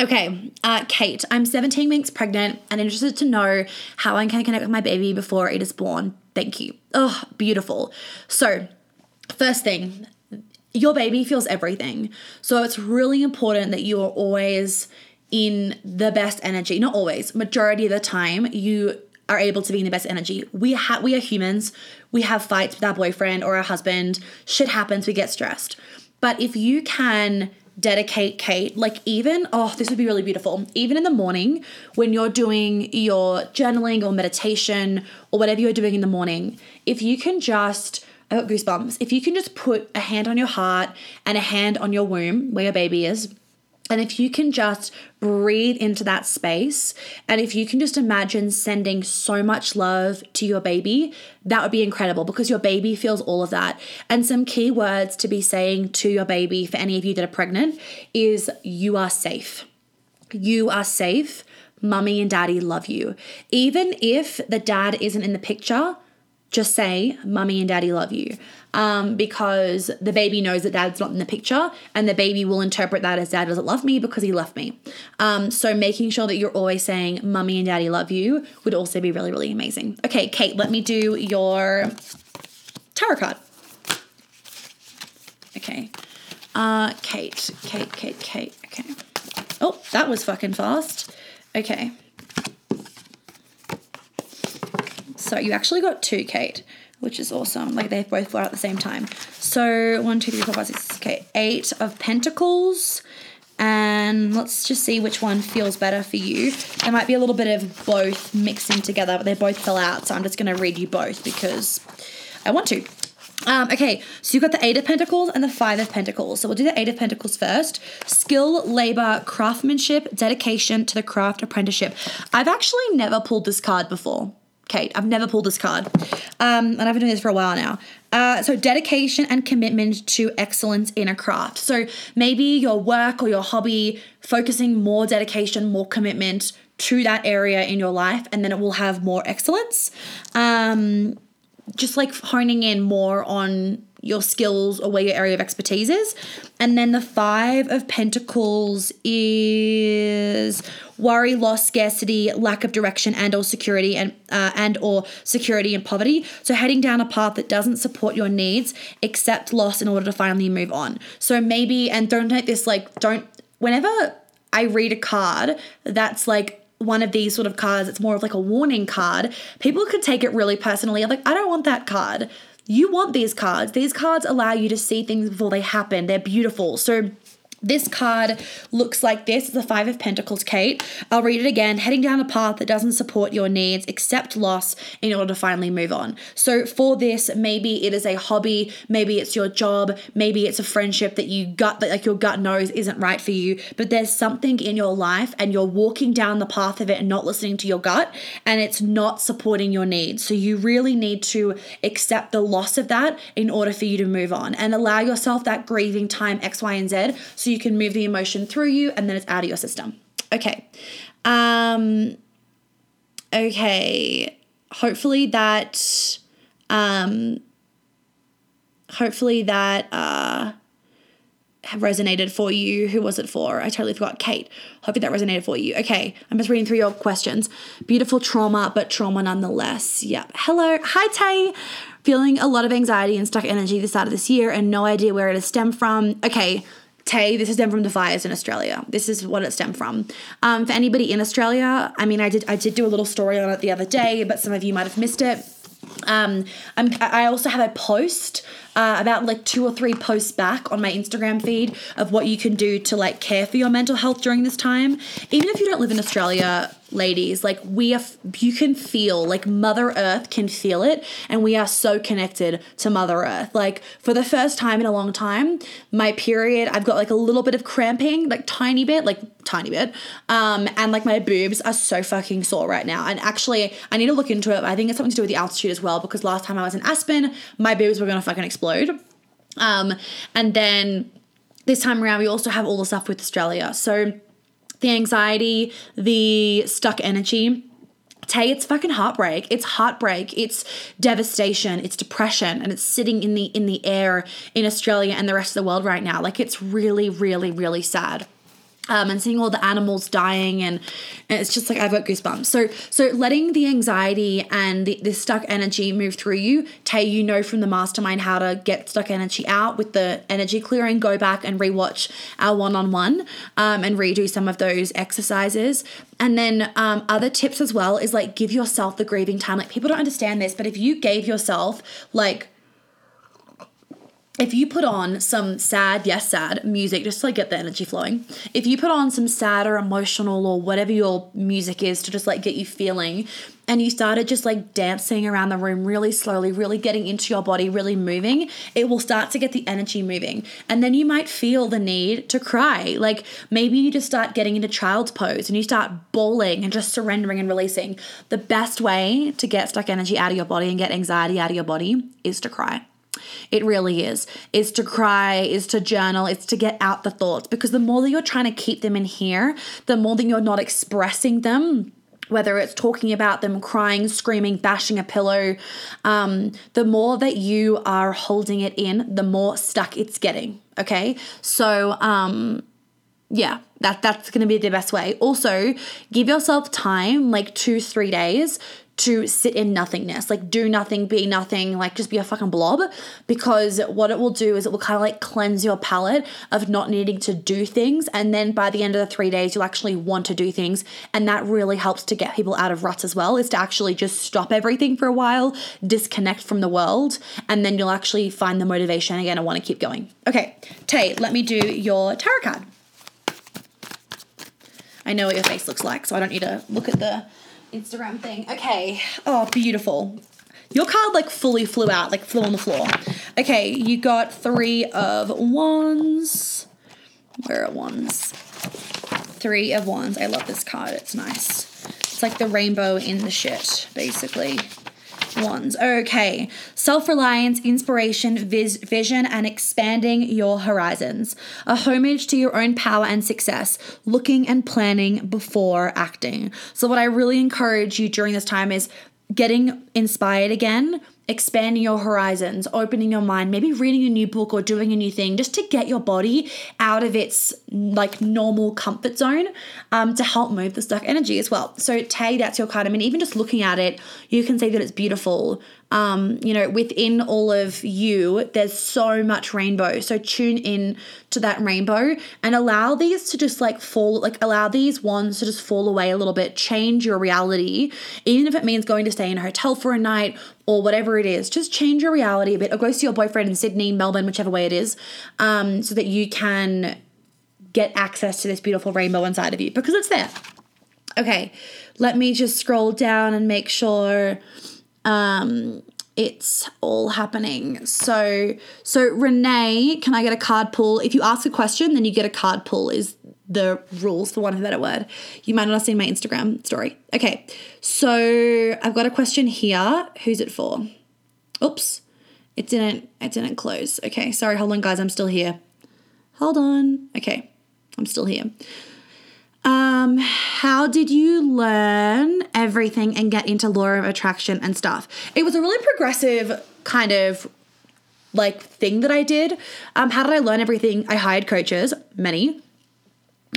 Okay, uh, Kate, I'm 17 weeks pregnant and interested to know how I can connect with my baby before it is born. Thank you. Oh, beautiful. So, first thing, your baby feels everything. So, it's really important that you are always in the best energy. Not always, majority of the time, you are able to be in the best energy. We have we are humans. We have fights with our boyfriend or our husband. Shit happens, we get stressed. But if you can dedicate Kate, like even, oh, this would be really beautiful. Even in the morning when you're doing your journaling or meditation or whatever you're doing in the morning, if you can just, I got goosebumps, if you can just put a hand on your heart and a hand on your womb where your baby is, And if you can just breathe into that space, and if you can just imagine sending so much love to your baby, that would be incredible because your baby feels all of that. And some key words to be saying to your baby for any of you that are pregnant is you are safe. You are safe. Mummy and daddy love you. Even if the dad isn't in the picture, just say, Mummy and Daddy love you. Um, because the baby knows that dad's not in the picture, and the baby will interpret that as dad doesn't love me because he left me. Um, so making sure that you're always saying, Mummy and Daddy love you would also be really, really amazing. Okay, Kate, let me do your tarot card. Okay. Uh, Kate, Kate, Kate, Kate. Okay. Oh, that was fucking fast. Okay. So you actually got two, Kate, which is awesome. Like they both were out at the same time. So one, two, three, four, five, six. Okay, eight of Pentacles. And let's just see which one feels better for you. There might be a little bit of both mixing together, but they both fell out. So I'm just going to read you both because I want to. Um, okay, so you've got the Eight of Pentacles and the Five of Pentacles. So we'll do the Eight of Pentacles first. Skill, labor, craftsmanship, dedication to the craft apprenticeship. I've actually never pulled this card before. Kate. I've never pulled this card. Um, and I've been doing this for a while now. Uh, so, dedication and commitment to excellence in a craft. So, maybe your work or your hobby, focusing more dedication, more commitment to that area in your life, and then it will have more excellence. Um, just like honing in more on your skills or where your area of expertise is. And then the Five of Pentacles is worry, loss, scarcity, lack of direction, and or security, and uh, and or security and poverty. So heading down a path that doesn't support your needs, accept loss in order to finally move on. So maybe and don't take this like don't whenever I read a card that's like one of these sort of cards, it's more of like a warning card. People could take it really personally. I'm like, I don't want that card. You want these cards. These cards allow you to see things before they happen. They're beautiful. So this card looks like this. It's the Five of Pentacles, Kate. I'll read it again. Heading down a path that doesn't support your needs, accept loss in order to finally move on. So, for this, maybe it is a hobby, maybe it's your job, maybe it's a friendship that you gut, that like your gut knows isn't right for you, but there's something in your life and you're walking down the path of it and not listening to your gut, and it's not supporting your needs. So, you really need to accept the loss of that in order for you to move on and allow yourself that grieving time, X, Y, and Z. So, you can move the emotion through you and then it's out of your system. Okay. Um okay. Hopefully that um hopefully that uh have resonated for you. Who was it for? I totally forgot. Kate. Hopefully that resonated for you. Okay, I'm just reading through your questions. Beautiful trauma, but trauma nonetheless. Yep. Hello. Hi, Tay. Feeling a lot of anxiety and stuck energy this start of this year and no idea where it has stemmed from. Okay, Tay, this is stemmed from the fires in Australia. This is what it stemmed from. Um, for anybody in Australia, I mean, I did I did do a little story on it the other day, but some of you might have missed it. Um, I'm, I also have a post uh, about like two or three posts back on my Instagram feed of what you can do to like care for your mental health during this time. Even if you don't live in Australia, ladies like we are you can feel like mother earth can feel it and we are so connected to mother earth. Like for the first time in a long time my period i've got like a little bit of cramping like tiny bit like tiny bit um and like my boobs are so fucking sore right now. And actually i need to look into it i think it's something to do with the altitude as well because last time i was in aspen my boobs were gonna fucking explode um and then this time around we also have all the stuff with australia so the anxiety, the stuck energy. Tay, it's fucking heartbreak. It's heartbreak. It's devastation. It's depression, and it's sitting in the in the air in Australia and the rest of the world right now. Like it's really, really, really sad um, and seeing all the animals dying and, and, it's just like I've got goosebumps. So so letting the anxiety and the, stuck energy move through you, Tay, you know from the mastermind how to get stuck energy out with the energy clearing. Go back and rewatch our one on one and redo some of those exercises. And then um, other tips as well is like give yourself the grieving time. Like people don't understand this, but if you gave yourself like if you put on some sad, yes, sad music just to like get the energy flowing, if you put on some sad or emotional or whatever your music is to just like get you feeling, and you started just like dancing around the room really slowly, really getting into your body, really moving, it will start to get the energy moving. And then you might feel the need to cry. Like maybe you just start getting into child's pose and you start bawling and just surrendering and releasing. The best way to get stuck energy out of your body and get anxiety out of your body is to cry. It really is. Is to cry, is to journal, it's to get out the thoughts because the more that you're trying to keep them in here, the more that you're not expressing them whether it's talking about them crying, screaming, bashing a pillow, um, the more that you are holding it in, the more stuck it's getting. Okay. So, um, yeah, that that's going to be the best way. Also, give yourself time, like two, three days, to sit in nothingness, like do nothing, be nothing, like just be a fucking blob. Because what it will do is it will kind of like cleanse your palate of not needing to do things. And then by the end of the three days, you'll actually want to do things. And that really helps to get people out of ruts as well, is to actually just stop everything for a while, disconnect from the world, and then you'll actually find the motivation again and want to keep going. Okay, Tay, let me do your tarot card. I know what your face looks like, so I don't need to look at the Instagram thing. Okay. Oh, beautiful. Your card like fully flew out, like flew on the floor. Okay, you got three of wands. Where are wands? Three of wands. I love this card. It's nice. It's like the rainbow in the shit, basically. Wands. Okay. Self reliance, inspiration, vis- vision, and expanding your horizons. A homage to your own power and success, looking and planning before acting. So, what I really encourage you during this time is getting inspired again expanding your horizons, opening your mind, maybe reading a new book or doing a new thing just to get your body out of its like normal comfort zone um, to help move the stuck energy as well. So, Tay, that's your card. I mean, even just looking at it, you can see that it's beautiful um, you know, within all of you, there's so much rainbow. So tune in to that rainbow and allow these to just like fall, like allow these wands to just fall away a little bit, change your reality, even if it means going to stay in a hotel for a night or whatever it is. Just change your reality a bit or go see your boyfriend in Sydney, Melbourne, whichever way it is, um, so that you can get access to this beautiful rainbow inside of you because it's there. Okay, let me just scroll down and make sure um, it's all happening. So, so Renee, can I get a card pull? If you ask a question, then you get a card pull. Is the rules for want of a better word. You might not have seen my Instagram story. Okay, so I've got a question here. Who's it for? Oops, it didn't. It didn't close. Okay, sorry. Hold on, guys. I'm still here. Hold on. Okay, I'm still here. Um, how did you learn everything and get into law of attraction and stuff? It was a really progressive kind of like thing that I did. Um, how did I learn everything? I hired coaches, many.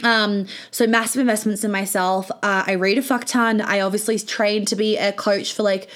Um, so massive investments in myself. Uh, I read a fuck ton. I obviously trained to be a coach for like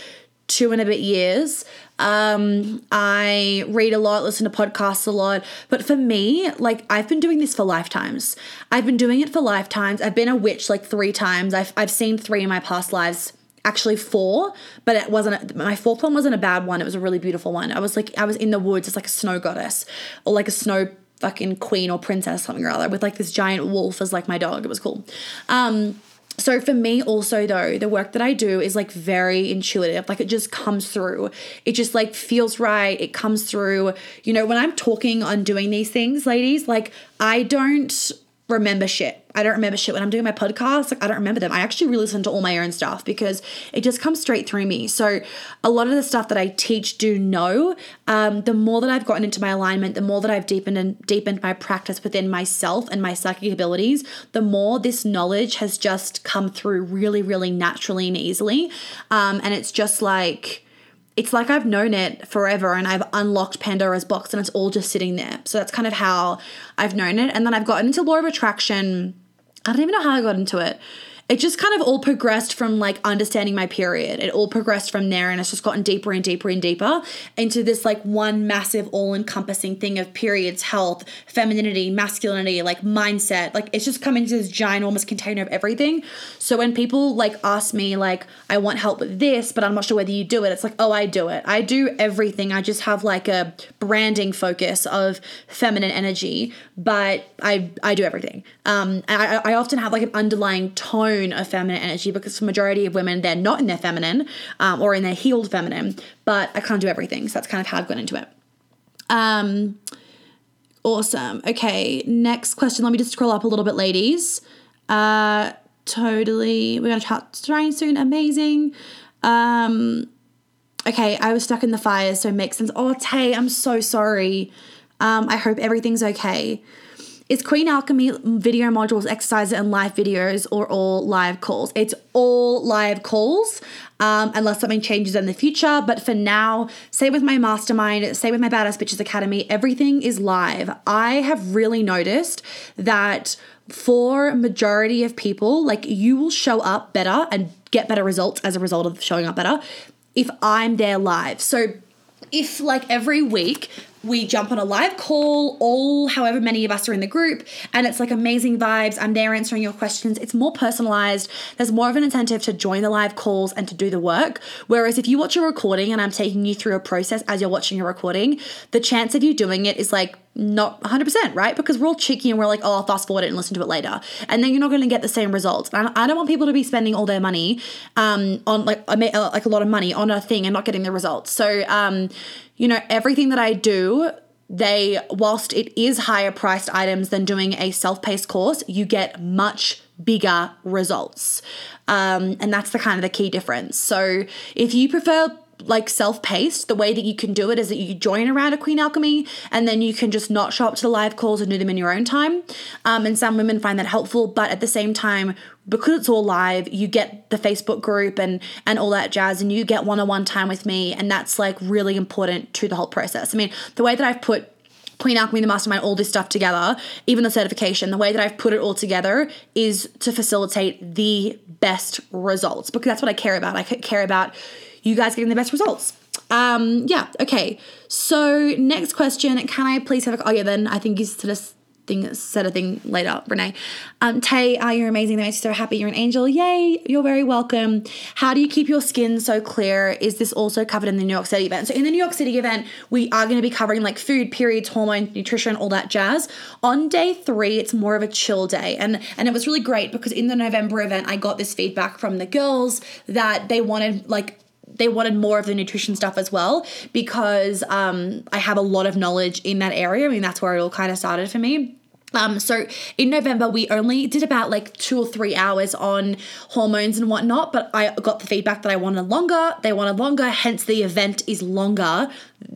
two and a bit years. Um, I read a lot, listen to podcasts a lot. But for me, like I've been doing this for lifetimes. I've been doing it for lifetimes. I've been a witch like three times. I've, I've seen three in my past lives actually four, but it wasn't my fourth one wasn't a bad one. It was a really beautiful one. I was like I was in the woods as like a snow goddess or like a snow fucking queen or princess something or other with like this giant wolf as like my dog. It was cool. Um so for me also though the work that i do is like very intuitive. Like it just comes through. It just like feels right. It comes through. You know when i'm talking on doing these things ladies like i don't remember shit. I don't remember shit when I'm doing my podcast. Like I don't remember them. I actually re-listen to all my own stuff because it just comes straight through me. So a lot of the stuff that I teach do know. Um, the more that I've gotten into my alignment, the more that I've deepened and deepened my practice within myself and my psychic abilities, the more this knowledge has just come through really, really naturally and easily. Um, and it's just like it's like I've known it forever and I've unlocked Pandora's box and it's all just sitting there. So that's kind of how I've known it. And then I've gotten into law of attraction. I don't even know how I got into it. It just kind of all progressed from like understanding my period. It all progressed from there and it's just gotten deeper and deeper and deeper into this like one massive all encompassing thing of periods, health, femininity, masculinity, like mindset. Like it's just come into this giant ginormous container of everything. So when people like ask me, like, I want help with this, but I'm not sure whether you do it, it's like, oh, I do it. I do everything. I just have like a branding focus of feminine energy, but I I do everything. Um, I, I often have like an underlying tone of feminine energy because the majority of women they're not in their feminine um, or in their healed feminine, but I can't do everything. So that's kind of how I've gone into it. Um, awesome. Okay, next question. Let me just scroll up a little bit, ladies. Uh, totally. We're gonna chat train soon. Amazing. Um, okay, I was stuck in the fire, so it makes sense. Oh, Tay, I'm so sorry. Um, I hope everything's okay. Is Queen Alchemy video modules, exercises, and live videos or all live calls? It's all live calls um, unless something changes in the future. But for now, say with my mastermind, say with my Badass Bitches Academy, everything is live. I have really noticed that for majority of people, like you will show up better and get better results as a result of showing up better if I'm there live. So if like every week we jump on a live call, all however many of us are in the group, and it's like amazing vibes. I'm there answering your questions. It's more personalized. There's more of an incentive to join the live calls and to do the work. Whereas if you watch a recording and I'm taking you through a process as you're watching a recording, the chance of you doing it is like not 100%, right? Because we're all cheeky and we're like, oh, I'll fast forward it and listen to it later. And then you're not going to get the same results. And I don't want people to be spending all their money um, on like, like a lot of money on a thing and not getting the results. So, um, you know, everything that I do, they, whilst it is higher priced items than doing a self paced course, you get much bigger results. Um, and that's the kind of the key difference. So if you prefer like self-paced. The way that you can do it is that you join around a queen alchemy and then you can just not show up to the live calls and do them in your own time. Um, and some women find that helpful but at the same time because it's all live you get the facebook group and and all that jazz and you get one-on-one time with me and that's like really important to the whole process. I mean the way that i've put Queen Alchemy, the mastermind, all this stuff together, even the certification, the way that I've put it all together is to facilitate the best results because that's what I care about. I care about you guys getting the best results. Um, yeah, okay. So next question, can I please have a oh yeah, then I think you said a thing said a thing later, Renee. Um, Tay, are you amazing? That makes me so happy. You're an angel. Yay, you're very welcome. How do you keep your skin so clear? Is this also covered in the New York City event? So in the New York City event, we are going to be covering like food, periods, hormone, nutrition, all that jazz. On day three, it's more of a chill day. And and it was really great because in the November event, I got this feedback from the girls that they wanted like they wanted more of the nutrition stuff as well because um, I have a lot of knowledge in that area. I mean, that's where it all kind of started for me. Um, so in November, we only did about like two or three hours on hormones and whatnot, but I got the feedback that I wanted longer. They wanted longer, hence the event is longer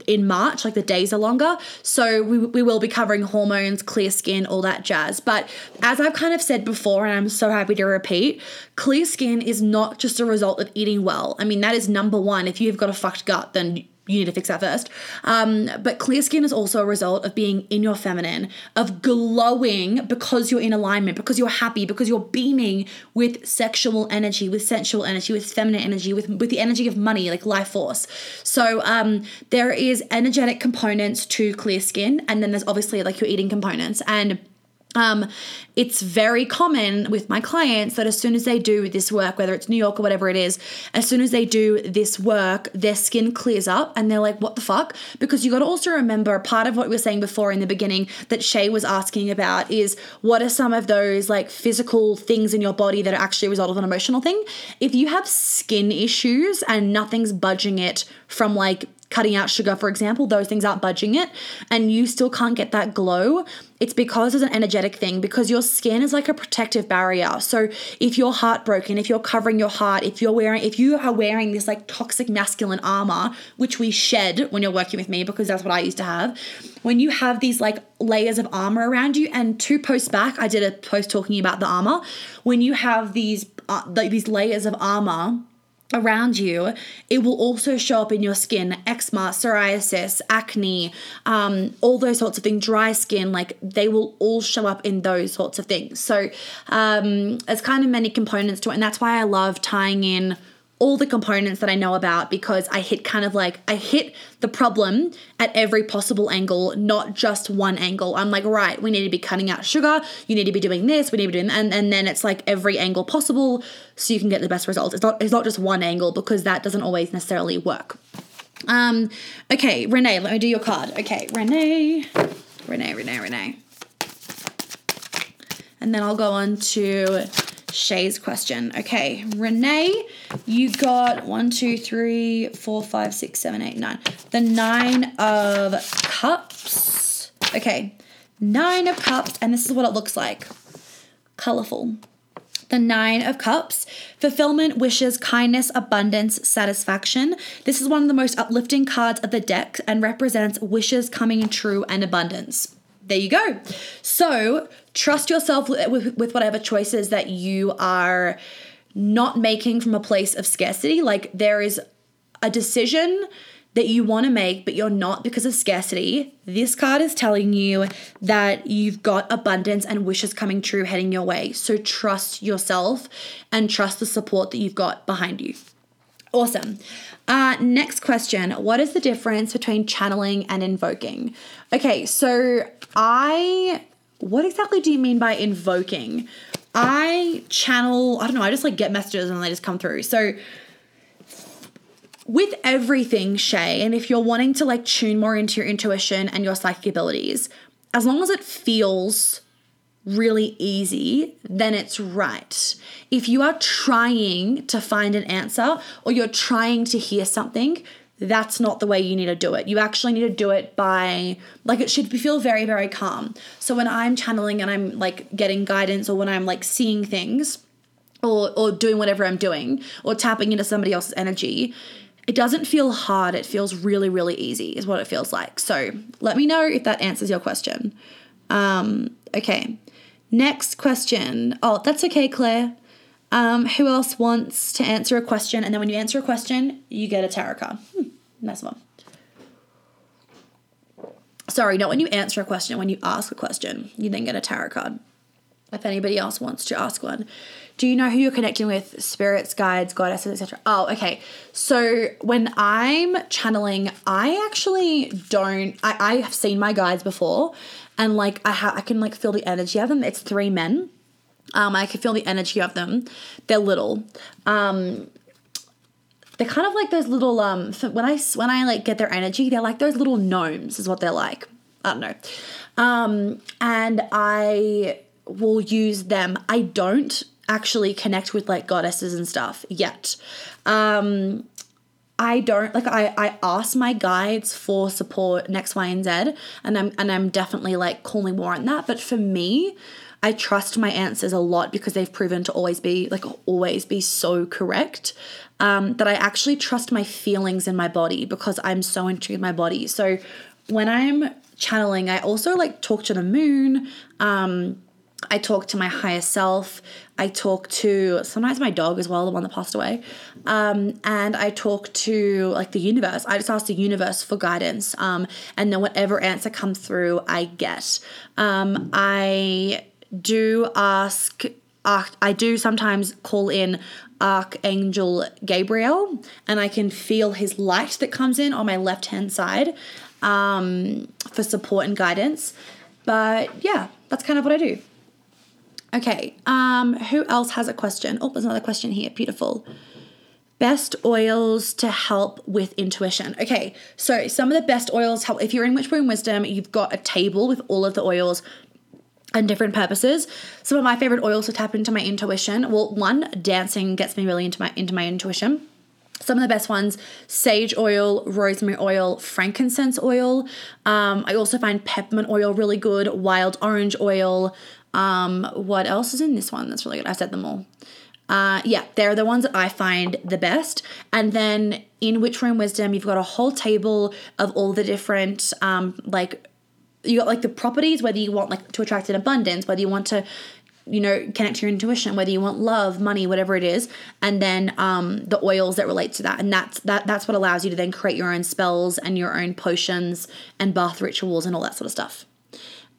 in March, like the days are longer. So we, we will be covering hormones, clear skin, all that jazz. But as I've kind of said before, and I'm so happy to repeat, clear skin is not just a result of eating well. I mean, that is number one. If you've got a fucked gut, then you need to fix that first. Um, but clear skin is also a result of being in your feminine, of glowing because you're in alignment, because you're happy, because you're beaming with sexual energy, with sensual energy, with feminine energy, with with the energy of money, like life force. So um, there is energetic components to clear skin, and then there's obviously like your eating components and um, it's very common with my clients that as soon as they do this work, whether it's New York or whatever it is, as soon as they do this work, their skin clears up and they're like, what the fuck? Because you got to also remember part of what we were saying before in the beginning that Shay was asking about is what are some of those like physical things in your body that are actually a result of an emotional thing? If you have skin issues and nothing's budging it from like cutting out sugar, for example, those things aren't budging it, and you still can't get that glow, it's because it's an energetic thing, because your skin is like a protective barrier. So if you're heartbroken, if you're covering your heart, if you're wearing, if you are wearing this like toxic masculine armor, which we shed when you're working with me, because that's what I used to have, when you have these like layers of armor around you, and two posts back, I did a post talking about the armor. When you have these uh, like these layers of armor around you, it will also show up in your skin eczema, psoriasis, acne, um, all those sorts of things, dry skin, like they will all show up in those sorts of things. So, um, it's kind of many components to it, and that's why I love tying in all the components that I know about because I hit kind of like I hit the problem at every possible angle, not just one angle. I'm like, right, we need to be cutting out sugar, you need to be doing this, we need to be doing and and then it's like every angle possible so you can get the best results. It's not it's not just one angle because that doesn't always necessarily work. Um okay, Renee, let me do your card. Okay, Renee. Renee, Renee, Renee. And then I'll go on to Shay's question. Okay, Renee, you got one, two, three, four, five, six, seven, eight, nine. The nine of cups. Okay, nine of cups, and this is what it looks like colorful. The Nine of Cups, fulfillment, wishes, kindness, abundance, satisfaction. This is one of the most uplifting cards of the deck and represents wishes coming true and abundance. There you go. So, trust yourself with, with, whatever choices that you are not making from a place of scarcity. Like, there is a decision that you want to make, but you're not because of scarcity, this card is telling you that you've got abundance and wishes coming true heading your way. So trust yourself and trust the support that you've got behind you. Awesome. Uh, next question What is the difference between channeling and invoking? Okay, so I. What exactly do you mean by invoking? I channel, I don't know, I just like get messages and they just come through. So, with everything, Shay, and if you're wanting to like tune more into your intuition and your psychic abilities, as long as it feels really easy, then it's right. If you are trying to find an answer or you're trying to hear something, that's not the way you need to do it. You actually need to do it by like it should feel very very calm. So when I'm channeling and I'm like getting guidance or when I'm like seeing things or or doing whatever I'm doing or tapping into somebody else's energy, it doesn't feel hard. It feels really, really easy, is what it feels like. So let me know if that answers your question. Um, okay. Next question. Oh, that's okay, Claire. Um, who else wants to answer a question? And then when you answer a question, you get a tarot card. Hmm, nice one. Sorry, not when you answer a question, when you ask a question, you then get a tarot card. If anybody else wants to ask one. Do you know who you're connecting with? Spirits, guides, goddesses, etc. Oh, okay. So when I'm channeling, I actually don't. I, I have seen my guides before, and like I ha- I can like feel the energy of them. It's three men. Um, I can feel the energy of them. They're little. Um, they're kind of like those little um. When I when I like get their energy, they're like those little gnomes. Is what they're like. I don't know. Um, and I will use them. I don't actually connect with like goddesses and stuff yet. Um, I don't like I I ask my guides for support next Y and Z and I'm and I'm definitely like calling more on that. But for me, I trust my answers a lot because they've proven to always be like always be so correct. Um, that I actually trust my feelings in my body because I'm so in tune with my body. So when I'm channeling, I also like talk to the moon. Um, I talk to my higher self. I talk to sometimes my dog as well, the one that passed away. Um, and I talk to like the universe. I just ask the universe for guidance. Um, and then whatever answer comes through, I get. Um, I do ask. I do sometimes call in Archangel Gabriel, and I can feel his light that comes in on my left hand side um, for support and guidance. But yeah, that's kind of what I do. Okay, um, who else has a question? Oh, there's another question here. Beautiful. Best oils to help with intuition. Okay, so some of the best oils help. If you're in Witchboom Wisdom, you've got a table with all of the oils and different purposes. Some of my favorite oils to tap into my intuition. Well, one, dancing gets me really into my into my intuition. Some of the best ones sage oil, rosemary oil, frankincense oil. Um, I also find peppermint oil really good, wild orange oil, um, what else is in this one that's really good? I said them all. Uh, yeah, they're the ones that I find the best. And then in Witchroom Wisdom, you've got a whole table of all the different, um, like, you got like the properties, whether you want like to attract an abundance, whether you want to you know, connect to your intuition, whether you want love, money, whatever it is, and then um, the oils that relate to that, and that's that that's what allows you to then create your own spells and your own potions and bath rituals and all that sort of stuff.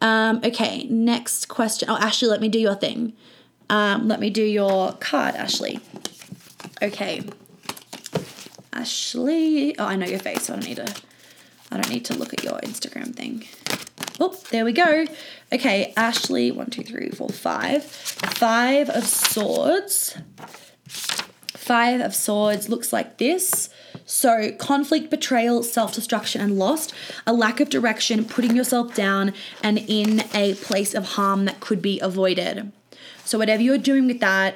Um, okay, next question. Oh, Ashley, let me do your thing. Um, let me do your card, Ashley. Okay, Ashley. Oh, I know your face, so I don't need to. I don't need to look at your Instagram thing. Oh, there we go. Okay, Ashley, one, two, three, four, five. Five of swords. Five of swords looks like this. So, conflict, betrayal, self destruction, and lost, a lack of direction, putting yourself down, and in a place of harm that could be avoided. So, whatever you're doing with that,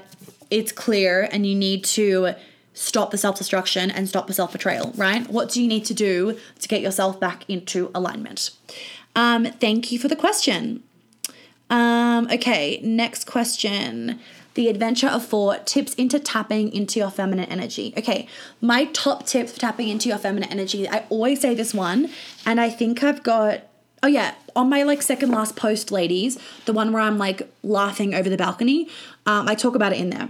it's clear, and you need to stop the self destruction and stop the self betrayal, right? What do you need to do to get yourself back into alignment? Um, thank you for the question. Um, okay, next question. The Adventure of Four tips into tapping into your feminine energy. Okay, my top tip for tapping into your feminine energy. I always say this one, and I think I've got. Oh yeah, on my like second last post, ladies, the one where I'm like laughing over the balcony. Um, I talk about it in there.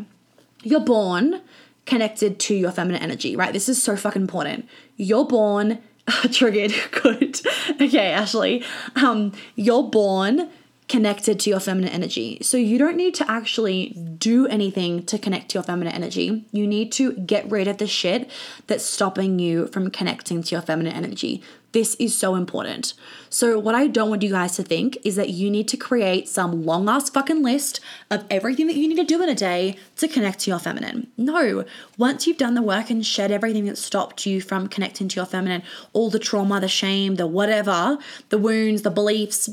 You're born connected to your feminine energy, right? This is so fucking important. You're born *laughs* triggered. *laughs* Good. okay, Ashley. Um, you're born connected to your feminine energy. So you don't need to actually do anything to connect to your feminine energy. You need to get rid of the shit that's stopping you from connecting to your feminine energy. This is so important. So, what I don't want you guys to think is that you need to create some long ass fucking list of everything that you need to do in a day to connect to your feminine. No, once you've done the work and shed everything that stopped you from connecting to your feminine, all the trauma, the shame, the whatever, the wounds, the beliefs,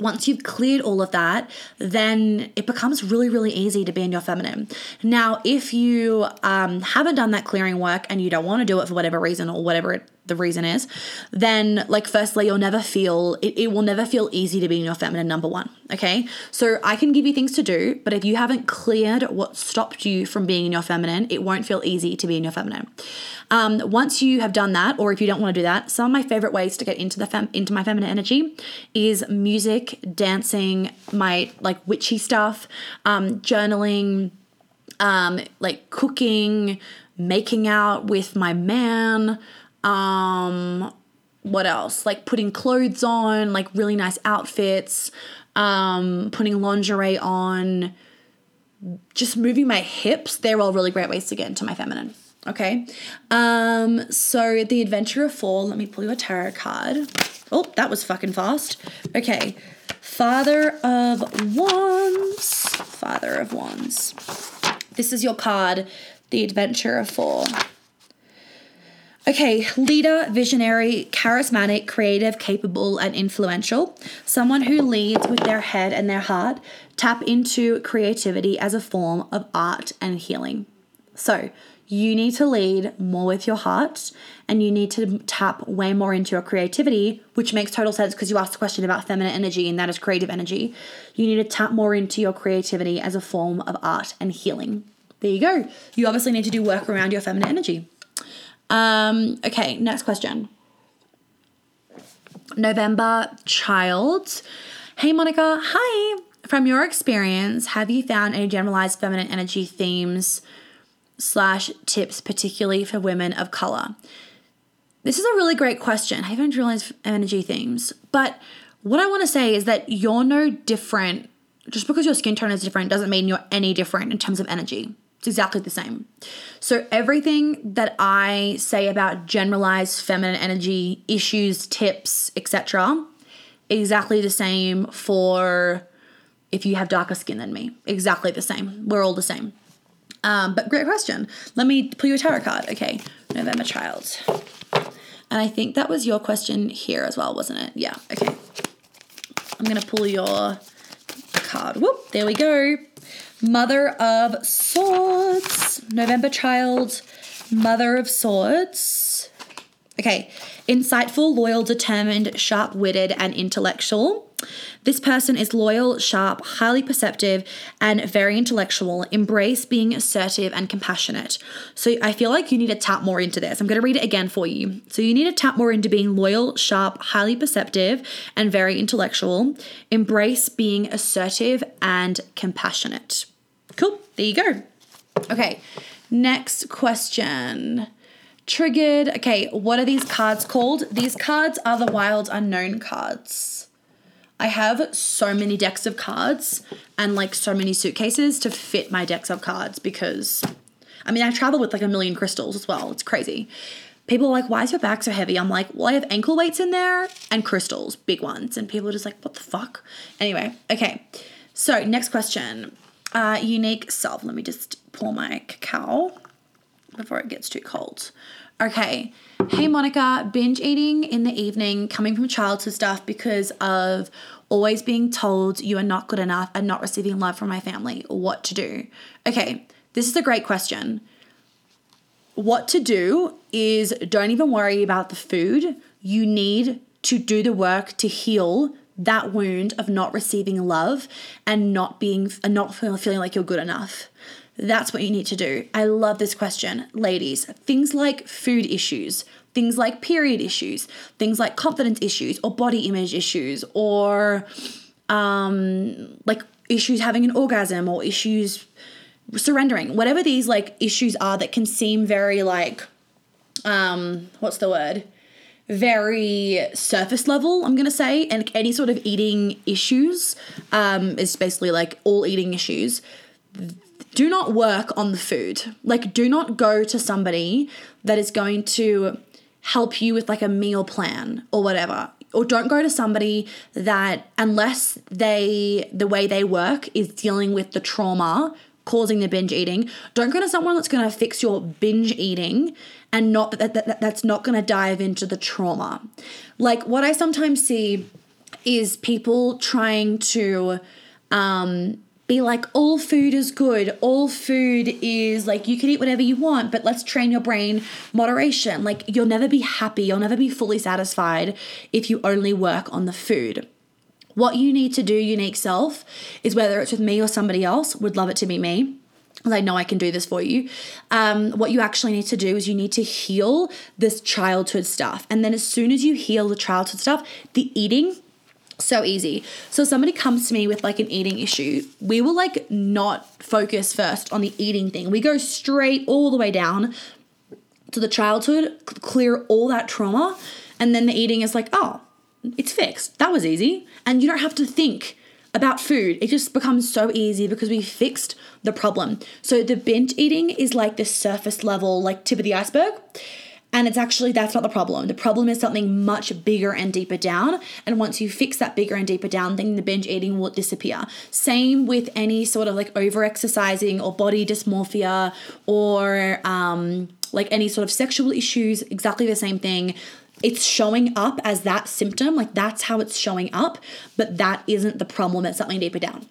once you've cleared all of that, then it becomes really, really easy to be in your feminine. Now, if you um, haven't done that clearing work and you don't want to do it for whatever reason or whatever it the reason is, then like firstly, you'll never feel it, it will never feel easy to be in your feminine number one. Okay. So I can give you things to do, but if you haven't cleared what stopped you from being in your feminine, it won't feel easy to be in your feminine. Um, once you have done that, or if you don't want to do that, some of my favorite ways to get into the fem- into my feminine energy is music, dancing, my like witchy stuff, um, journaling, um, like cooking, making out with my man. Um, what else? Like putting clothes on, like really nice outfits, um, putting lingerie on, just moving my hips. They're all really great ways to get into my feminine. Okay. Um, so the adventure of four, let me pull you a tarot card. Oh, that was fucking fast. Okay. Father of Wands. Father of Wands. This is your card, the adventure of four. Okay, leader, visionary, charismatic, creative, capable, and influential. Someone who leads with their head and their heart. Tap into creativity as a form of art and healing. So, you need to lead more with your heart and you need to tap way more into your creativity, which makes total sense because you asked a question about feminine energy and that is creative energy. You need to tap more into your creativity as a form of art and healing. There you go. You obviously need to do work around your feminine energy. Um, okay, next question. November child. Hey Monica, hi. From your experience, have you found any generalized feminine energy themes slash tips, particularly for women of color? This is a really great question. I haven't generalized energy themes, but what I want to say is that you're no different. Just because your skin tone is different doesn't mean you're any different in terms of energy. Exactly the same. So, everything that I say about generalized feminine energy issues, tips, etc., exactly the same for if you have darker skin than me. Exactly the same. We're all the same. Um, but great question. Let me pull you a tarot card. Okay, November Child. And I think that was your question here as well, wasn't it? Yeah, okay. I'm going to pull your card. Whoop, there we go. Mother of Swords, November Child, Mother of Swords. Okay, insightful, loyal, determined, sharp witted, and intellectual. This person is loyal, sharp, highly perceptive, and very intellectual. Embrace being assertive and compassionate. So I feel like you need to tap more into this. I'm going to read it again for you. So you need to tap more into being loyal, sharp, highly perceptive, and very intellectual. Embrace being assertive and compassionate. Cool. There you go. Okay. Next question. Triggered. Okay, what are these cards called? These cards are the Wild Unknown cards. I have so many decks of cards and like so many suitcases to fit my decks of cards because I mean, I travel with like a million crystals as well. It's crazy. People are like, why is your bag so heavy? I'm like, well, I have ankle weights in there and crystals, big ones. And people are just like, what the fuck? Anyway, okay. So, next question. Uh, unique self. Let me just pour my cacao before it gets too cold. Okay. Hey, Monica, binge eating in the evening, coming from childhood stuff because of always being told you are not good enough and not receiving love from my family. What to do? Okay, this is a great question. What to do is don't even worry about the food. You need to do the work to heal that wound of not receiving love and not being and not feeling like you're good enough. That's what you need to do. I love this question. Ladies, things like food issues, things like period issues, things like confidence issues or body image issues or um like issues having an orgasm or issues surrendering. Whatever these like issues are that can seem very like um what's the word? very surface level, I'm gonna say, and any sort of eating issues um, is basically like all eating issues do not work on the food. Like, do not go to somebody that is going to help you with like a meal plan or whatever. Or don't go to somebody that, unless they, the way they work is dealing with the trauma causing the binge eating, don't go to someone that's going to fix your binge eating and not that, that, that that's not going to dive into the trauma. Like, what I sometimes see is people trying to, um, be like all food is good all food is like you can eat whatever you want but let's train your brain moderation like you'll never be happy you'll never be fully satisfied if you only work on the food what you need to do unique self is whether it's with me or somebody else would love it to be me I know I can do this for you. Um, what you actually need to do is you need to heal this childhood stuff. And then, as soon as you heal the childhood stuff, the eating so easy. So somebody comes to me with like an eating issue. We will like not focus first on the eating thing. We go straight all the way down to the childhood, clear all that trauma, and then the eating is like, "Oh, it's fixed. That was easy." And you don't have to think about food. It just becomes so easy because we fixed the problem. So the binge eating is like the surface level, like tip of the iceberg. And it's actually, that's not the problem. The problem is something much bigger and deeper down. And once you fix that bigger and deeper down, then the binge eating will disappear. Same with any sort of like over exercising or body dysmorphia or um, like any sort of sexual issues, exactly the same thing it's showing up as that symptom, like that's how it's showing up, but that isn't the problem, it's something deeper down.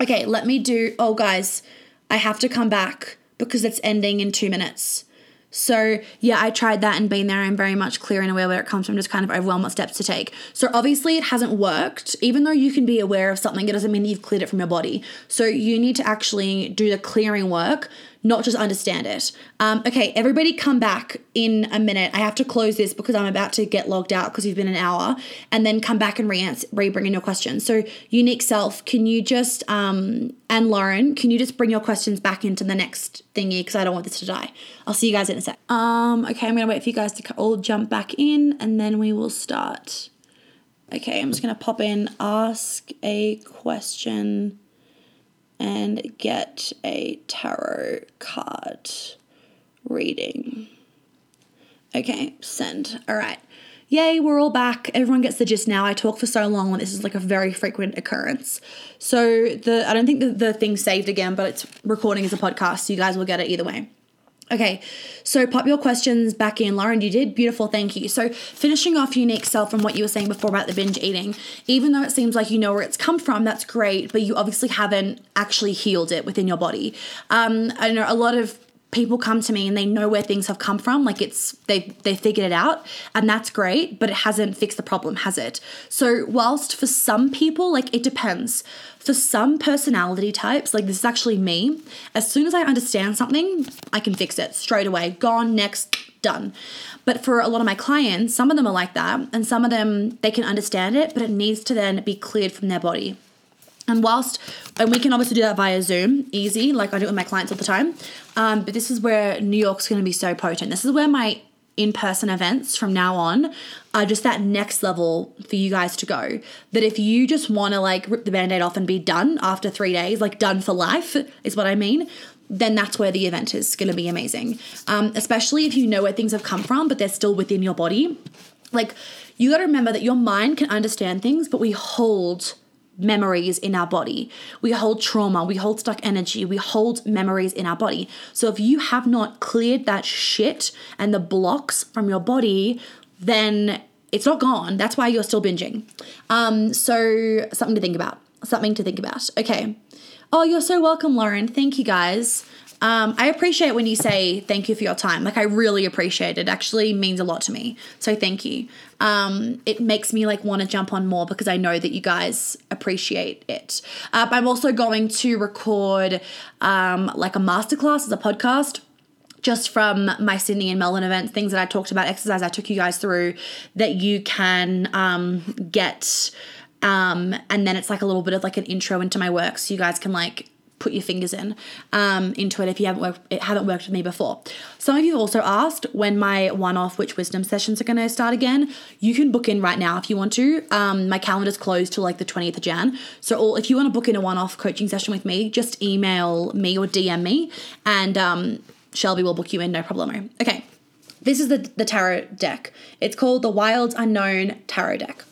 Okay, let me do. Oh, guys, I have to come back because it's ending in two minutes. So, yeah, I tried that and been there. I'm very much clear and aware where it comes from, just kind of overwhelmed what steps to take. So, obviously, it hasn't worked. Even though you can be aware of something, it doesn't mean you've cleared it from your body. So, you need to actually do the clearing work not just understand it. Um, okay, everybody come back in a minute. I have to close this because I'm about to get logged out because you've been an hour, and then come back and re bring in your questions. So, unique self, can you just um, and Lauren, can you just bring your questions back into the next thingy because I don't want this to die. I'll see you guys in a sec. Um, okay, I'm gonna wait for you guys to all jump back in, and then we will start. Okay, I'm just gonna pop in, ask a question and get a tarot card reading. Okay, send. All right. Yay, we're all back. Everyone gets the gist now. I talk for so long and this is like a very frequent occurrence. So the I don't think the, the thing's saved again, but it's recording as a podcast, so you guys will get it either way. Okay, so pop your questions back in. Lauren, you did. Beautiful, thank you. So, finishing off unique self from what you were saying before about the binge eating, even though it seems like you know where it's come from, that's great, but you obviously haven't actually healed it within your body. Um, I know a lot of people come to me and they know where things have come from like it's they they figured it out and that's great but it hasn't fixed the problem has it? So whilst for some people like it depends. For some personality types like this is actually me as soon as i understand something i can fix it straight away. Gone next done. But for a lot of my clients some of them are like that and some of them they can understand it but it needs to then be cleared from their body and whilst, and we can obviously do that via Zoom, easy, like I do with my clients all the time. Um, but this is where New York's going to be so potent. This is where my in person events from now on are just that next level for you guys to go. That if you just want to like rip the band aid off and be done after three days, like done for life, is what I mean, then that's where the event is going to be amazing. Um, especially if you know where things have come from, but they're still within your body. Like, you got to remember that your mind can understand things, but we hold memories in our body. We hold trauma, we hold stuck energy, we hold memories in our body. So if you have not cleared that shit and the blocks from your body, then it's not gone. That's why you're still binging. Um, so something to think about. Something to think about. Okay. Oh, you're so welcome, Lauren. Thank you guys. Um, I appreciate when you say thank you for your time. Like I really appreciate it. it actually means a lot to me. So thank you. Um, it makes me like want to jump on more because I know that you guys appreciate it. Uh, I'm also going to record um, like a masterclass as a podcast just from my Sydney and Melbourne events, things that I talked about, exercise I took you guys through that you can um, get. Um, and then it's like a little bit of like an intro into my work so you guys can like put your fingers in um, into it if you haven't worked it haven't worked with me before. Some of you also asked when my one-off witch wisdom sessions are going to start again. You can book in right now if you want to. Um, my calendar's closed till like the 20th of Jan. So all, if you want to book in a one-off coaching session with me, just email me or DM me and um, Shelby will book you in, no problemo. Okay. This is the, the tarot deck. It's called the Wild Unknown Tarot deck.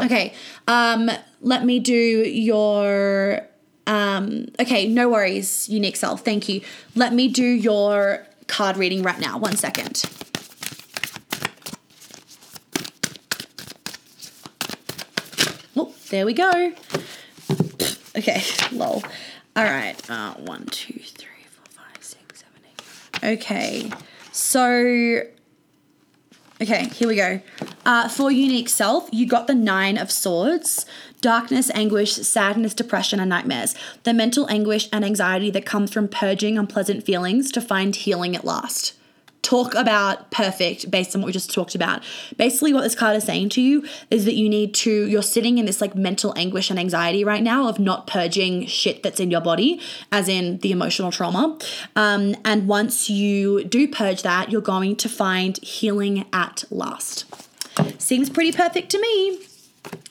Okay, um, let me do your um, okay, no worries, unique self. Thank you. Let me do your card reading right now. One second. Oh, there we go. Okay, lol. All right. Uh, one, two, three, four, five, six, seven, eight. Okay. So Okay, here we go. Uh, for unique self, you got the Nine of Swords darkness, anguish, sadness, depression, and nightmares. The mental anguish and anxiety that comes from purging unpleasant feelings to find healing at last talk about perfect based on what we just talked about. Basically, what this card is saying to you is that you need to, you're sitting in this like mental anguish and anxiety right now of not purging shit that's in your body, as in the emotional trauma. Um, and once you do purge that, you're going to find healing at last. Seems pretty perfect to me.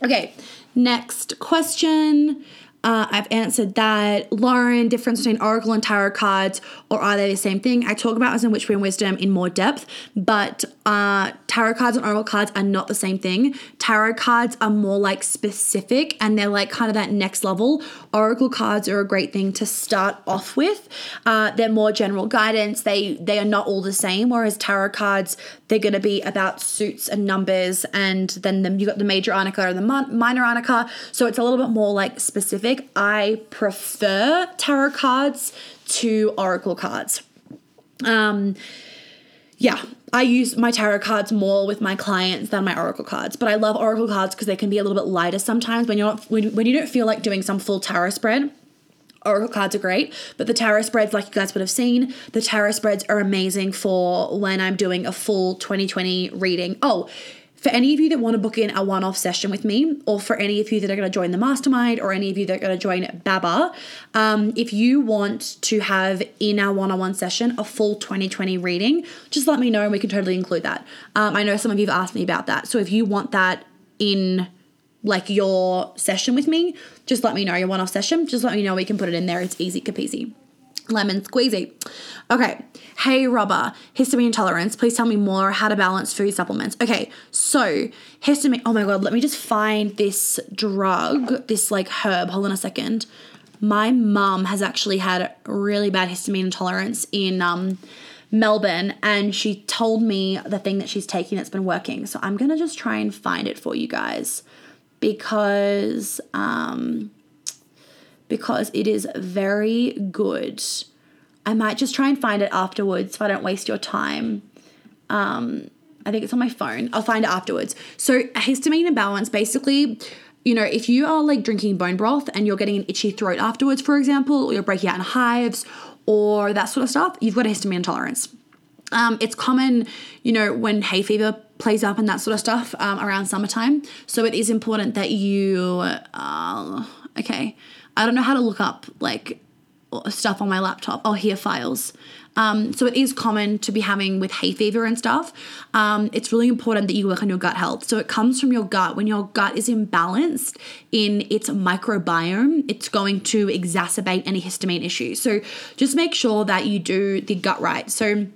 Okay, next question. Uh, I've answered that. Lauren, difference between Oracle and Tarot cards, or are they the same thing? I talk about as in Witchery and Wisdom in more depth, but uh, tarot cards and Oracle cards are not the same thing. Tarot cards are more like specific and they're like kind of that next level. Oracle cards are a great thing to start off with. Uh, they're more general guidance. They they are not all the same. Whereas tarot cards, they're going to be about suits and numbers, and then the, you got the major arcana and the minor arcana. So it's a little bit more like specific I prefer tarot cards to oracle cards. Um, yeah, I use my tarot cards more with my clients than my oracle cards, but I love oracle cards because they can be a little bit lighter sometimes when you're not when, when you don't feel like doing some full tarot spread. Oracle cards are great, but the tarot spreads, like you guys would have seen, the tarot spreads are amazing for when I'm doing a full 2020 reading. Oh, for any of you that want to book in a one off session with me, or for any of you that are going to join the mastermind, or any of you that are going to join Baba, um, if you want to have in our one on one session a full 2020 reading, just let me know and we can totally include that. Um, I know some of you have asked me about that. So if you want that in like your session with me, just let me know your one off session. Just let me know we can put it in there. It's easy capeasy lemon squeezy. Okay. Hey, Robber, histamine intolerance. Please tell me more how to balance food supplements. Okay, so histamine. Oh my God, let me just find this drug, this like herb. Hold on a second. My mum has actually had really bad histamine intolerance in um, Melbourne, and she told me the thing that she's taking that's been working. So I'm gonna just try and find it for you guys because um, because it is very good. I might just try and find it afterwards so I don't waste your time. Um, I think it's on my phone. I'll find it afterwards. So, histamine imbalance basically, you know, if you are like drinking bone broth and you're getting an itchy throat afterwards, for example, or you're breaking out in hives or that sort of stuff, you've got a histamine intolerance. Um, it's common, you know, when hay fever plays up and that sort of stuff um, around summertime. So it is important that you, uh, okay, I don't know how to look up like stuff on my laptop. I'll hear files. Um, so it is common to be having with hay fever and stuff. Um, it's really important that you work on your gut health. So it comes from your gut. When your gut is imbalanced in its microbiome, it's going to exacerbate any histamine issues. So just make sure that you do the gut right. So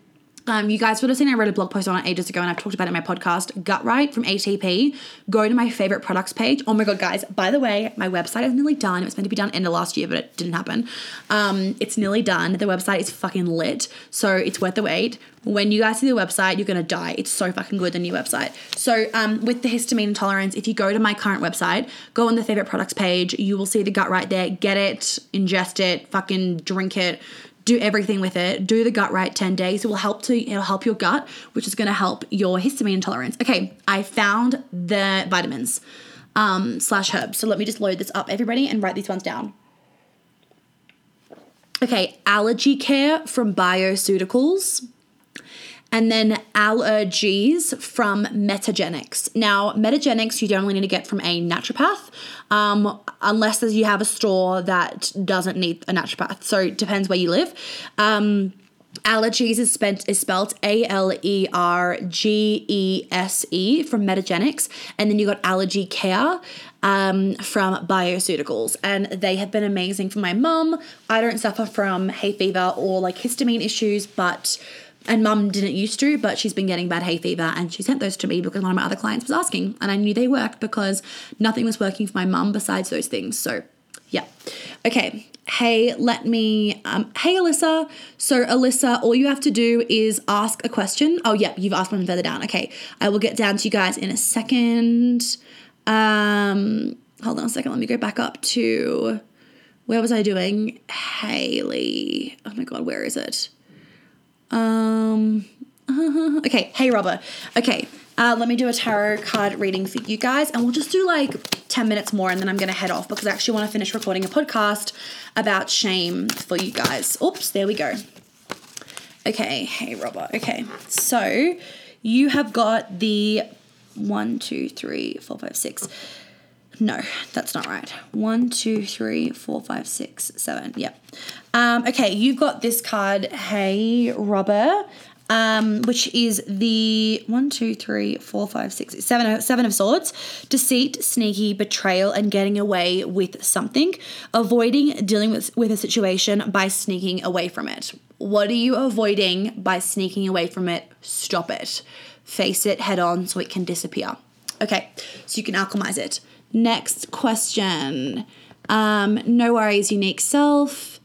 um, you guys would have seen I wrote a blog post on it ages ago and I've talked about it in my podcast. Gut Right from ATP. Go to my favorite products page. Oh my god, guys, by the way, my website is nearly done. It was meant to be done end of last year, but it didn't happen. Um, it's nearly done. The website is fucking lit. So it's worth the wait. When you guys see the website, you're gonna die. It's so fucking good, the new website. So um, with the histamine intolerance, if you go to my current website, go on the favorite products page, you will see the gut right there. Get it, ingest it, fucking drink it do everything with it. Do the gut right 10 days. It will help to it'll help your gut, which is going to help your histamine intolerance. Okay, I found the vitamins um, slash herbs. So let me just load this up, everybody, and write these ones down. Okay, allergy care from Bioceuticals and then allergies from Metagenics. Now, Metagenics you don't really need to get from a naturopath, um, unless you have a store that doesn't need a naturopath. So it depends where you live. Um, Allergies is, spent, is spelled A L E R G E S E from Metagenics, and then you got Allergy Care um, from Bioceuticals, and they have been amazing for my mum. I don't suffer from hay fever or like histamine issues, but and mum didn't used to, but she's been getting bad hay fever and she sent those to me because one of my other clients was asking and I knew they worked because nothing was working for my mum besides those things. So, yeah. Okay. Hey, let me. Um, hey, Alyssa. So, Alyssa, all you have to do is ask a question. Oh, yeah, you've asked one further down. Okay. I will get down to you guys in a second. Um, hold on a second. Let me go back up to. Where was I doing? Haley. Oh my God, where is it? Um. *laughs* okay. Hey, Robert. Okay. Uh, let me do a tarot card reading for you guys, and we'll just do like 10 minutes more, and then I'm to head off because I actually want to finish recording a podcast about shame for you guys. Oops, there we go. Okay, hey, Robert. Okay, so you have got the one, two, three, four, five, six. No, that's not right. One, two, three, four, five, six, seven. Yep. Um, okay, you've got this card, Hey Robber, um, which is the one, two, three, four, five, six, seven, seven of swords. Deceit, sneaky, betrayal, and getting away with something. Avoiding dealing with, with a situation by sneaking away from it. What are you avoiding by sneaking away from it? Stop it. Face it head on so it can disappear. Okay, so you can alchemize it. Next question. Um, no worries, unique self.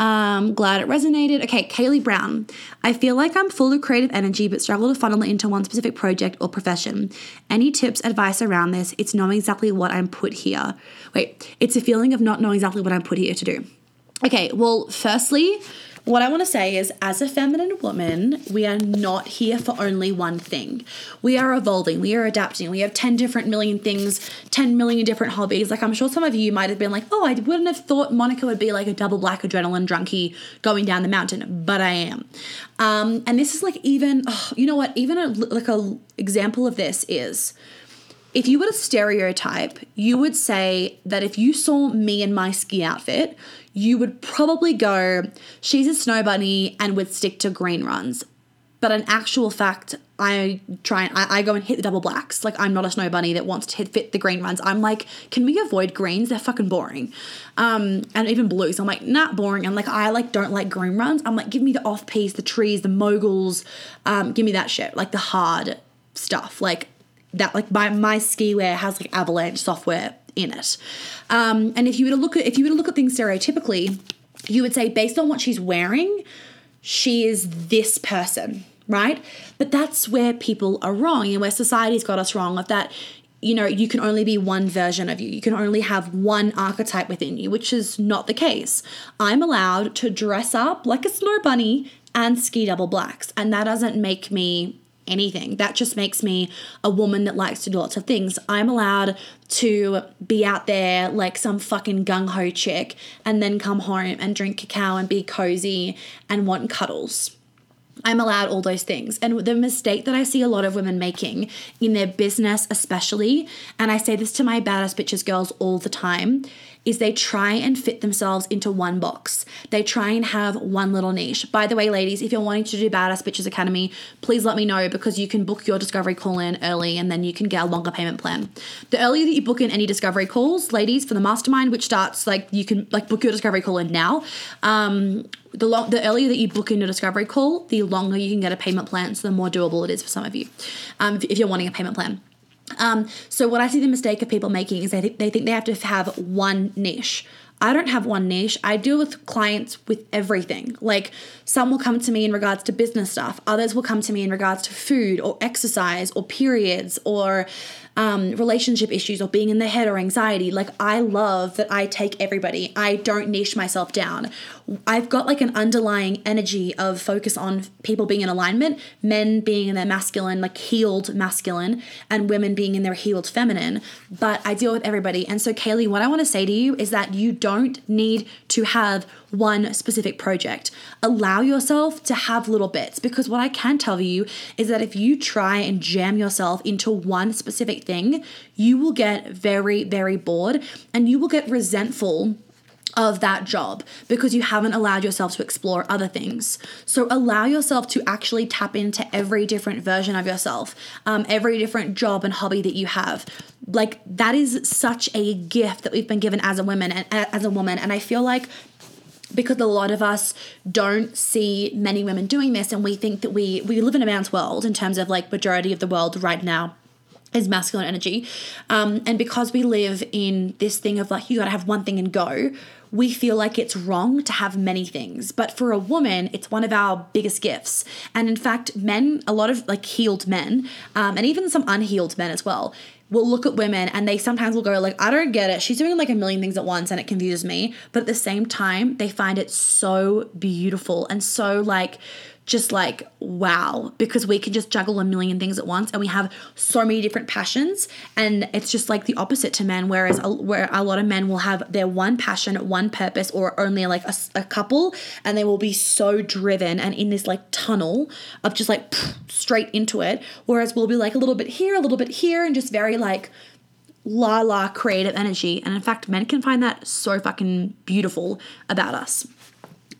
Um, glad it resonated. Okay, Kaylee Brown. I feel like I'm full of creative energy but struggle to funnel it into one specific project or profession. Any tips, advice around this? It's knowing exactly what I'm put here. Wait, it's a feeling of not knowing exactly what I'm put here to do. Okay, well, firstly, what I want to say is, as a feminine woman, we are not here for only one thing. We are evolving, we are adapting. We have 10 different million things, 10 million different hobbies. Like, I'm sure some of you might have been like, oh, I wouldn't have thought Monica would be like a double black adrenaline drunkie going down the mountain, but I am. Um, and this is like, even, oh, you know what, even a, like a example of this is, if you were to stereotype, you would say that if you saw me in my ski outfit, you would probably go, she's a snow bunny and would stick to green runs. But in actual fact, I try and I, I, go and hit the double blacks. Like I'm not a snow bunny that wants to hit fit the green runs. I'm like, can we avoid greens? They're fucking boring. Um, and even blues. I'm like, not boring. And like I like don't like green runs. I'm like, give me the off piste, the trees, the moguls. Um, give me that shit. Like the hard stuff. Like that. Like my my ski wear has like avalanche software in it. Um, and if you were to look at if you were to look at things stereotypically, you would say based on what she's wearing, she is this person, right? But that's where people are wrong and where society's got us wrong of that you know, you can only be one version of you. You can only have one archetype within you, which is not the case. I'm allowed to dress up like a snow bunny and ski double blacks, and that doesn't make me anything. That just makes me a woman that likes to do lots of things. I'm allowed to be out there like some fucking gung ho chick and then come home and drink cacao and be cozy and want cuddles. I'm allowed all those things. And the mistake that I see a lot of women making in their business, especially, and I say this to my badass bitches girls all the time, is they try and fit themselves into one box. They try and have one little niche. By the way, ladies, if you're wanting to do Badass Bitches Academy, please let me know because you can book your discovery call in early and then you can get a longer payment plan. The earlier that you book in any discovery calls, ladies, for the mastermind, which starts like you can like book your discovery call in now. Um, the long, the earlier that you book in a discovery call, the longer you can get a payment plan. So the more doable it is for some of you, um, if, if you're wanting a payment plan. Um, so what I see the mistake of people making is they think they think they have to have one niche. I don't have one niche. I deal with clients with everything. Like some will come to me in regards to business stuff. Others will come to me in regards to food or exercise or periods or um, relationship issues or being in the head or anxiety. Like, I love that I take everybody, I don't niche myself down. I've got like an underlying energy of focus on people being in alignment, men being in their masculine, like healed masculine, and women being in their healed feminine. But I deal with everybody. And so, Kaylee, what I want to say to you is that you don't need to have one specific project. Allow yourself to have little bits because what I can tell you is that if you try and jam yourself into one specific thing, you will get very, very bored and you will get resentful of that job because you haven't allowed yourself to explore other things. So allow yourself to actually tap into every different version of yourself, um, every different job and hobby that you have. Like that is such a gift that we've been given as a woman and as a woman, and I feel like because a lot of us don't see many women doing this and we think that we we live in a man's world in terms of like majority of the world right now is masculine energy. Um, and because we live in this thing of like you gotta have one thing and go we feel like it's wrong to have many things. But for a woman it's one of our biggest gifts. And in fact men a lot of like healed men um, and even some unhealed men as well will look at women and they sometimes will go like i don't get it. She's doing like a million things at once and it confuses me. But at the same time they find it so beautiful and so like just like wow because we can just juggle a million things at once and we have so many different passions. And it's just like the opposite to men whereas a, where a lot of men will have their one passion one purpose or only like a, a couple and they will be so driven and in this like tunnel of just like pff, straight into it. Whereas we'll be like a little bit here a little bit here and just very like la la creative energy. And in fact men can find that so fucking beautiful about us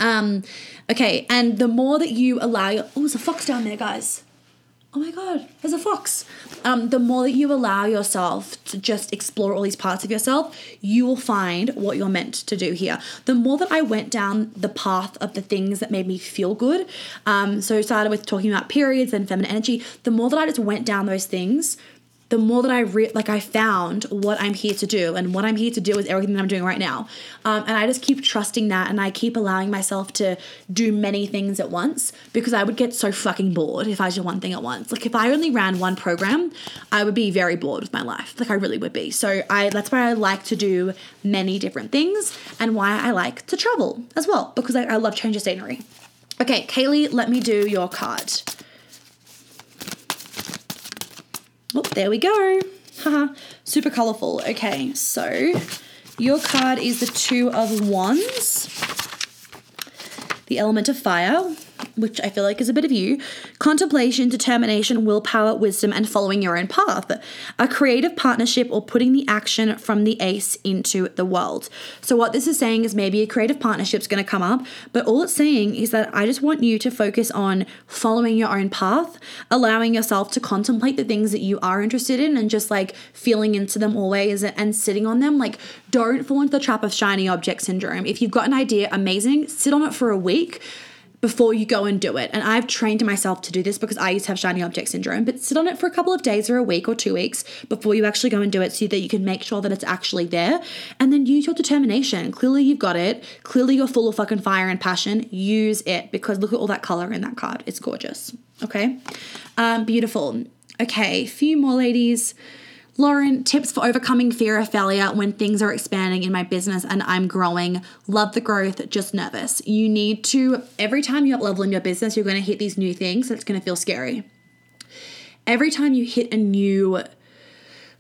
um, okay, and the more that you allow your oh, there's a fox down there, guys. Oh my god, there's a fox. Um, the more that you allow yourself to just explore all these parts of yourself, you will find what you're meant to do here. The more that I went down the path of the things that made me feel good, um, so started with talking about periods and feminine energy, the more that I just went down those things, the more that I re- like I found what I'm here to do, and what I'm here to do is everything that I'm doing right now. Um, and I just keep trusting that, and I keep allowing myself to do many things at once because I would get so fucking bored if I did one thing at once. Like if I only ran one program, I would be very bored with my life. Like I really would be. So I that's why I like to do many different things, and why I like to travel as well because I, I love change of scenery. Okay, Kaylee, let me do your card. Oh, there we go. Haha, super colorful. Okay, so your card is the Two of Wands, the element of fire, which I feel like is a bit of you, contemplation, determination, willpower, wisdom, and following your own path, a creative partnership, or putting the action from the ace into the world. So, what this is saying is maybe a creative partnership is going to come up, but all it's saying is that I just want you to focus on following your own path, allowing yourself to contemplate the things that you are interested in, and just like feeling into them always and sitting on them. Like, don't fall into the trap of shiny object syndrome. If you've got an idea, amazing, sit on it for a week before you go and do it. And I've trained myself to do this because I used to have shiny object syndrome, but sit on it for a couple of days or a week or two weeks before you actually go and do it so that you can make sure that it's actually there. And then use your determination. Clearly, you've got it. Clearly, you're full of fucking fire and passion. Use it because look at all that color in that card. It's gorgeous. Okay. Um, beautiful. Okay, few more ladies. Lauren, tips for overcoming fear of failure when things are expanding in my business and I'm growing. Love the growth, just nervous. You need to, every time you up level in your business, you're going to hit these new things. that's going to feel scary. Every time you hit a new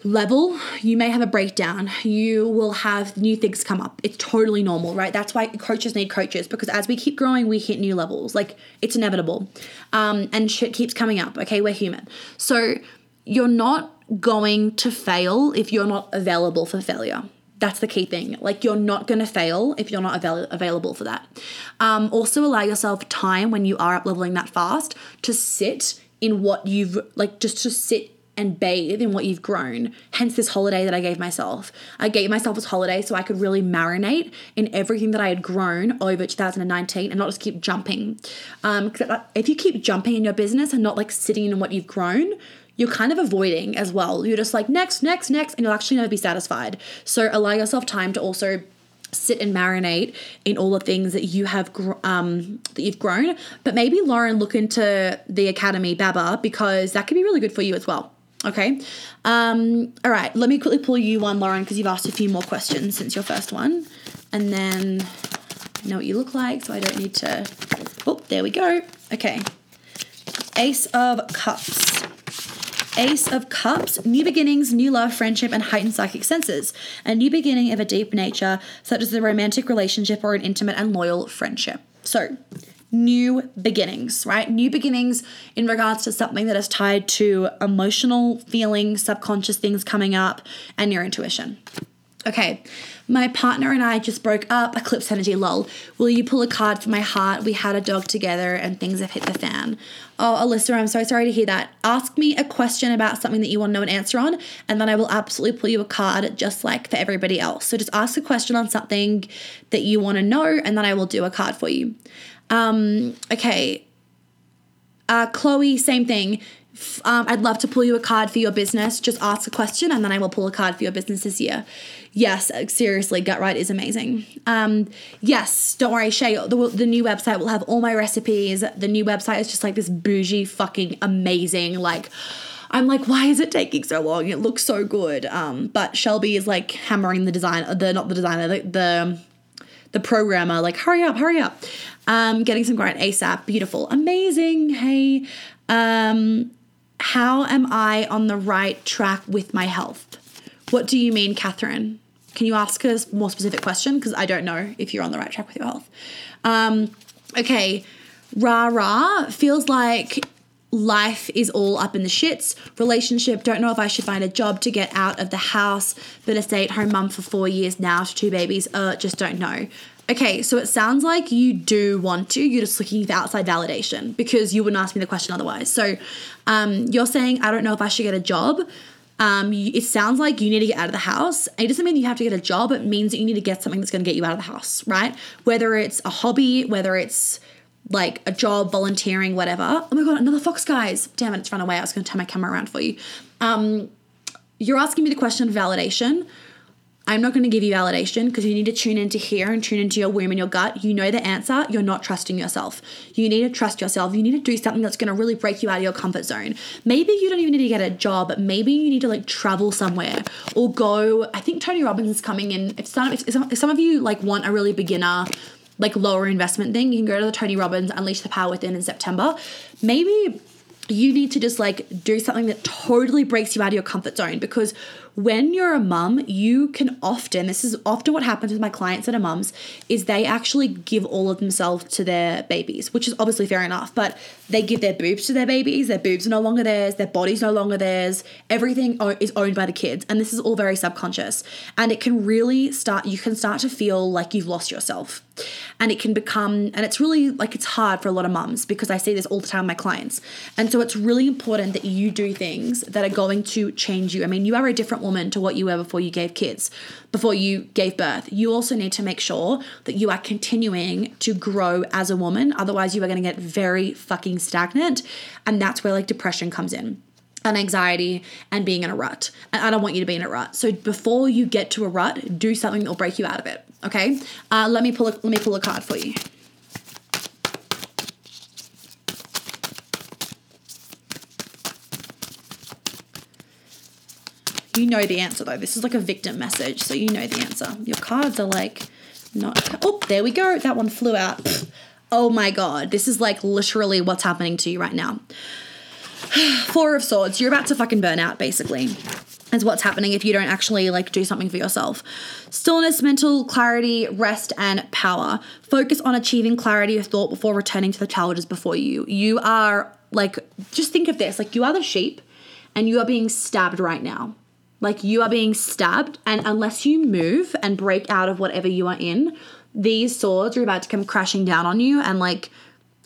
level, you may have a breakdown. You will have new things come up. It's totally normal, right? That's why coaches need coaches because as we keep growing, we hit new levels. Like it's inevitable. Um, and shit keeps coming up. Okay, we're human. So you're not going to fail if you're not available for failure. That's the key thing. Like, you're not going to fail if you're not avail- available for that. Um, also, allow yourself time when you are up leveling that fast to sit in what you've, like, just to sit and bathe in what you've grown. Hence, this holiday that I gave myself. I gave myself this holiday so I could really marinate in everything that I had grown over 2019 and not just keep jumping. Um, if you keep jumping in your business and not like sitting in what you've grown, you're kind of avoiding as well. You're just like next, next, next, and you'll actually never be satisfied. So allow yourself time to also sit and marinate in all the things that you have um, that you've grown. But maybe Lauren look into the academy Baba because that could be really good for you as well. Okay. Um, all right. Let me quickly pull you one, Lauren, because you've asked a few more questions since your first one, and then I know what you look like, so I don't need to. Oh, there we go. Okay. Ace of Cups. Ace of Cups, new beginnings, new love, friendship, and heightened psychic senses. A new beginning of a deep nature, such as a romantic relationship or an intimate and loyal friendship. So, new beginnings, right? New beginnings in regards to something that is tied to emotional feelings, subconscious things coming up, and your intuition. Okay, my partner and I just broke up. Eclipse energy, lol. Will you pull a card for my heart? We had a dog together and things have hit the fan. Oh, Alyssa, I'm so sorry to hear that. Ask me a question about something that you want to know an answer on, and then I will absolutely pull you a card just like for everybody else. So just ask a question on something that you want to know, and then I will do a card for you. Um, okay. Uh, Chloe, same thing. Um, I'd love to pull you a card for your business. Just ask a question and then I will pull a card for your business this year. Yes, uh, seriously, Gut Right is amazing. Um, yes, don't worry, Shay. The, the new website will have all my recipes. The new website is just like this bougie, fucking amazing. Like, I'm like, why is it taking so long? It looks so good. Um, but Shelby is like hammering the design, the not the designer, the, the the programmer, like, hurry up, hurry up. Um, getting some grind ASAP. Beautiful. Amazing. Hey. Um, how am I on the right track with my health? What do you mean, Catherine? Can you ask a more specific question? Because I don't know if you're on the right track with your health. Um, okay, rah rah feels like life is all up in the shits. Relationship, don't know if I should find a job to get out of the house. Been a stay at home mum for four years now to two babies. Uh, just don't know. Okay, so it sounds like you do want to. You're just looking for outside validation because you wouldn't ask me the question otherwise. So um, you're saying, I don't know if I should get a job. Um, it sounds like you need to get out of the house. It doesn't mean you have to get a job. It means that you need to get something that's going to get you out of the house, right? Whether it's a hobby, whether it's like a job, volunteering, whatever. Oh my god, another fox, guys! Damn it, it's run away. I was going to turn my camera around for you. Um, you're asking me the question of validation. I'm not going to give you validation because you need to tune into here and tune into your womb and your gut. You know the answer. You're not trusting yourself. You need to trust yourself. You need to do something that's going to really break you out of your comfort zone. Maybe you don't even need to get a job, maybe you need to like travel somewhere or go. I think Tony Robbins is coming in. If some, if some, if some of you like want a really beginner, like lower investment thing, you can go to the Tony Robbins Unleash the Power Within in September. Maybe you need to just like do something that totally breaks you out of your comfort zone because when you're a mum, you can often, this is often what happens with my clients that are mums, is they actually give all of themselves to their babies, which is obviously fair enough, but they give their boobs to their babies, their boobs are no longer theirs, their body's no longer theirs, everything is owned by the kids. And this is all very subconscious. And it can really start, you can start to feel like you've lost yourself. And it can become, and it's really like it's hard for a lot of mums because I see this all the time with my clients. And so it's really important that you do things that are going to change you. I mean, you are a different woman to what you were before you gave kids, before you gave birth. You also need to make sure that you are continuing to grow as a woman. Otherwise, you are going to get very fucking stagnant. And that's where like depression comes in and anxiety and being in a rut. And I don't want you to be in a rut. So before you get to a rut, do something that will break you out of it. Okay. Uh, let me pull a, let me pull a card for you. You know the answer though. This is like a victim message, so you know the answer. Your cards are like not. Oh, there we go. That one flew out. *sighs* Oh my god, this is like literally what's happening to you right now. *sighs* Four of Swords. You're about to fucking burn out, basically is what's happening if you don't actually like do something for yourself. Stillness, mental clarity, rest, and power. Focus on achieving clarity of thought before returning to the challenges before you. You are like, just think of this like, you are the sheep and you are being stabbed right now. Like, you are being stabbed, and unless you move and break out of whatever you are in, these swords are about to come crashing down on you and like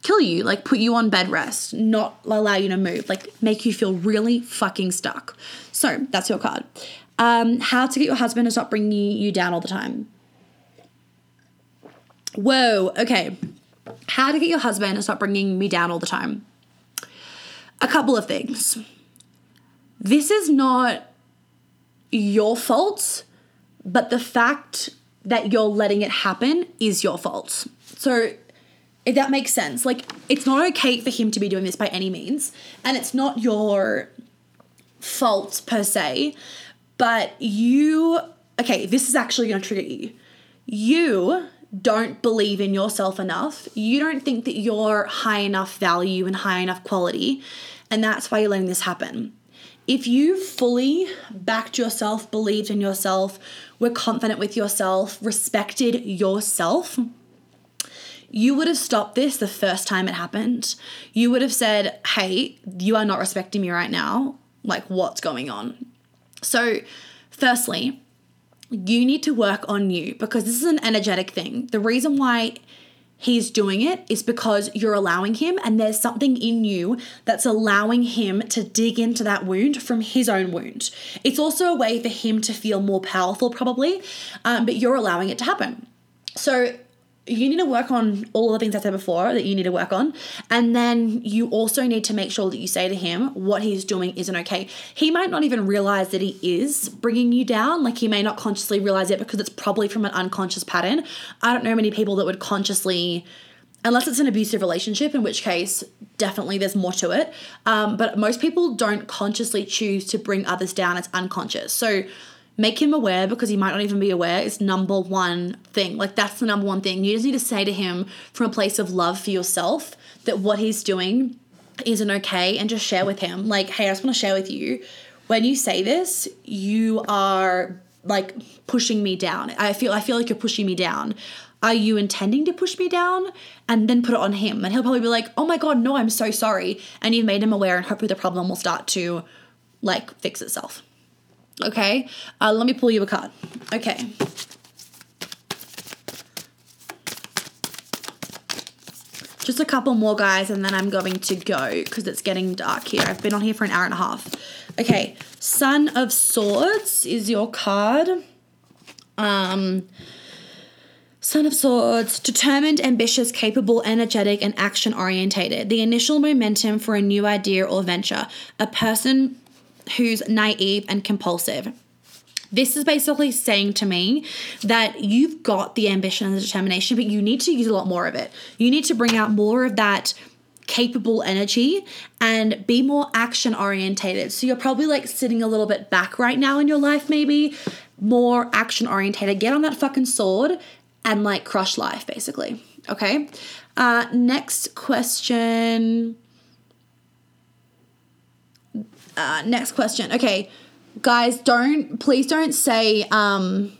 kill you, like put you on bed rest, not allow you to move, like make you feel really fucking stuck. So that's your card. Um, how to get your husband to stop bringing you down all the time. Whoa, okay. How to get your husband to stop bringing me down all the time. A couple of things. This is not your fault, but the fact that you're letting it happen is your fault. So if that makes sense. Like, it's not okay for him to be doing this by any means, and it's not your fault per se, but you, okay, this is actually gonna trigger you. You don't believe in yourself enough. You don't think that you're high enough value and high enough quality, and that's why you're letting this happen. If you fully backed yourself, believed in yourself, were confident with yourself, respected yourself, you would have stopped this the first time it happened. You would have said, Hey, you are not respecting me right now. Like, what's going on? So, firstly, you need to work on you because this is an energetic thing. The reason why he's doing it is because you're allowing him, and there's something in you that's allowing him to dig into that wound from his own wound. It's also a way for him to feel more powerful, probably, um, but you're allowing it to happen. So you need to work on all the things I said before that you need to work on. And then you also need to make sure that you say to him what he's doing isn't okay. He might not even realize that he is bringing you down. Like he may not consciously realize it because it's probably from an unconscious pattern. I don't know many people that would consciously, unless it's an abusive relationship, in which case definitely there's more to it. Um, but most people don't consciously choose to bring others down. It's unconscious. So, make him aware because he might not even be aware is number one thing. Like that's the number one thing. You just need to say to him from a place of love for yourself that what he's doing isn't okay and just share with him. Like, hey, I just want to share with you. When you say this, you are like pushing me down. I feel I feel like you're pushing me down. Are you intending to push me down? And then put it on him. And he'll probably be like, oh my God, no, I'm so sorry. And you've made him aware, and hopefully the problem will start to like fix itself. Okay, uh, let me pull you a card. Okay. Just a couple more guys, and then I'm going to go because it's getting dark here. I've been on here for an hour and a half. Okay, Son of Swords is your card. Um, Son of Swords, determined, ambitious, capable, energetic, and action orientated. The initial momentum for a new idea or venture. A person who's naive and compulsive. This is basically saying to me that you've got the ambition and the determination, but you need to use a lot more of it. You need to bring out more of that capable energy and be more action orientated. So you're probably like sitting a little bit back right now in your life, maybe more action orientated. Get on that fucking sword and like crush life, basically. Okay. Uh, next question. Uh, next question. Okay, guys, don't please don't say um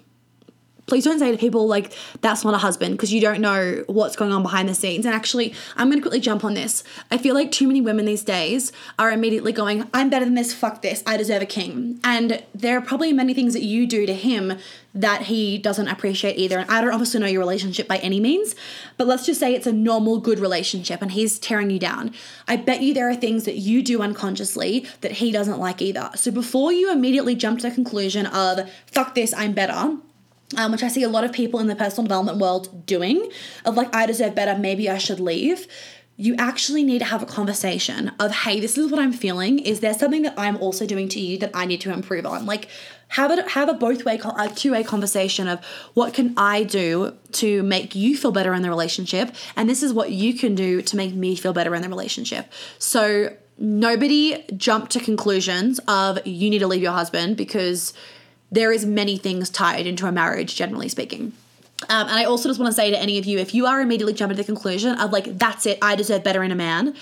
please don't say to people like that's not a husband because you don't know what's going on behind the scenes. And actually i'm going to quickly jump on this. I feel like too many women these days are immediately going i'm better than this fuck this i deserve a king. And there are probably many things that you do to him that he doesn't appreciate either. And i don't obviously know your relationship by any means but let's just say it's a normal good relationship and he's tearing you down. I bet you there are things that you do unconsciously that he doesn't like either. So before you immediately jump to the conclusion of fuck this i'm better um, which I see a lot of people in the personal development world doing, of like, I deserve better, maybe I should leave. You actually need to have a conversation of, hey, this is what I'm feeling. Is there something that I'm also doing to you that I need to improve on? Like, have a have a both way, a two way conversation of what can I do to make you feel better in the relationship, and this is what you can do to make me feel better in the relationship. So nobody jump to conclusions of you need to leave your husband because there is many things tied into a marriage, generally speaking. Um, and I also just want to say to any of you, if you are immediately jumping to the conclusion of like, that's it, I deserve better in a man,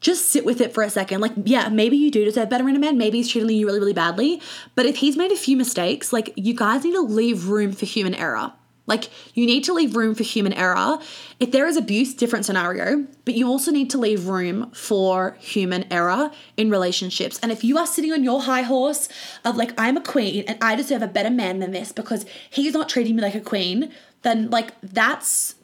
just sit with it for a second. Like, yeah, maybe you do deserve better in a man. Maybe he's treating you really, really badly. But if he's made a few mistakes, like, you guys need to leave room for human error. Like, you need to leave room for human error. If there is abuse, different scenario, but you also need to leave room for human error in relationships. And if you are sitting on your high horse of, like, I'm a queen and I deserve a better man than this because he's not treating me like a queen, then, like, that's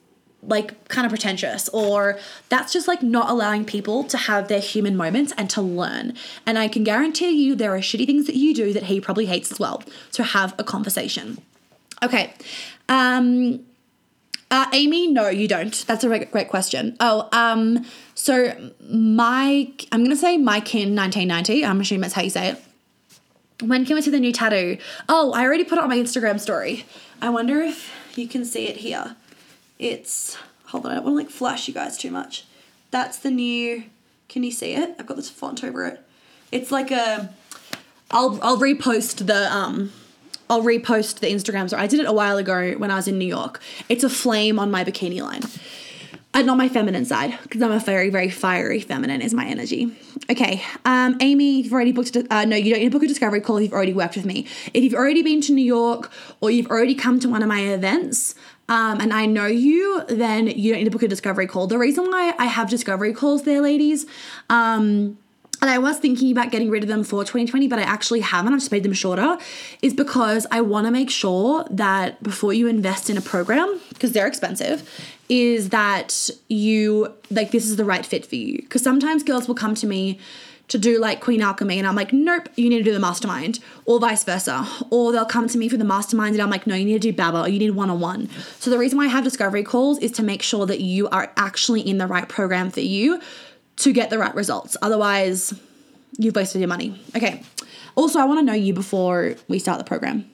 like kind of pretentious or that's just like not allowing people to have their human moments and to learn. And I can guarantee you there are shitty things that you do that he probably hates as well. So have a conversation. Okay. Um, uh, Amy, no, you don't. That's a great, great question. Oh, um, so my, I'm gonna say my Kin 1990. I'm assuming that's how you say it. When can we see the new tattoo? Oh, I already put it on my Instagram story. I wonder if you can see it here. It's, hold on, I don't wanna like flash you guys too much. That's the new, can you see it? I've got this font over it. It's like a, I'll, I'll repost the, um, I'll repost the Instagram story. I did it a while ago when I was in New York. It's a flame on my bikini line. And not my feminine side, because I'm a very, very fiery feminine is my energy. Okay, um, Amy, you've already booked, a, uh, no, you don't need to book a discovery call if you've already worked with me. If you've already been to New York or you've already come to one of my events, um, and I know you, then you don't need to book a discovery call. The reason why I have discovery calls there, ladies, um, and I was thinking about getting rid of them for 2020, but I actually haven't. I've just made them shorter. Is because I want to make sure that before you invest in a program, because they're expensive, is that you like this is the right fit for you. Because sometimes girls will come to me to do like Queen Alchemy, and I'm like, nope, you need to do the mastermind, or vice versa. Or they'll come to me for the mastermind, and I'm like, no, you need to do Baba, or you need one on one. So the reason why I have discovery calls is to make sure that you are actually in the right program for you to get the right results. Otherwise, you've wasted your money. Okay. Also, I want to know you before we start the program.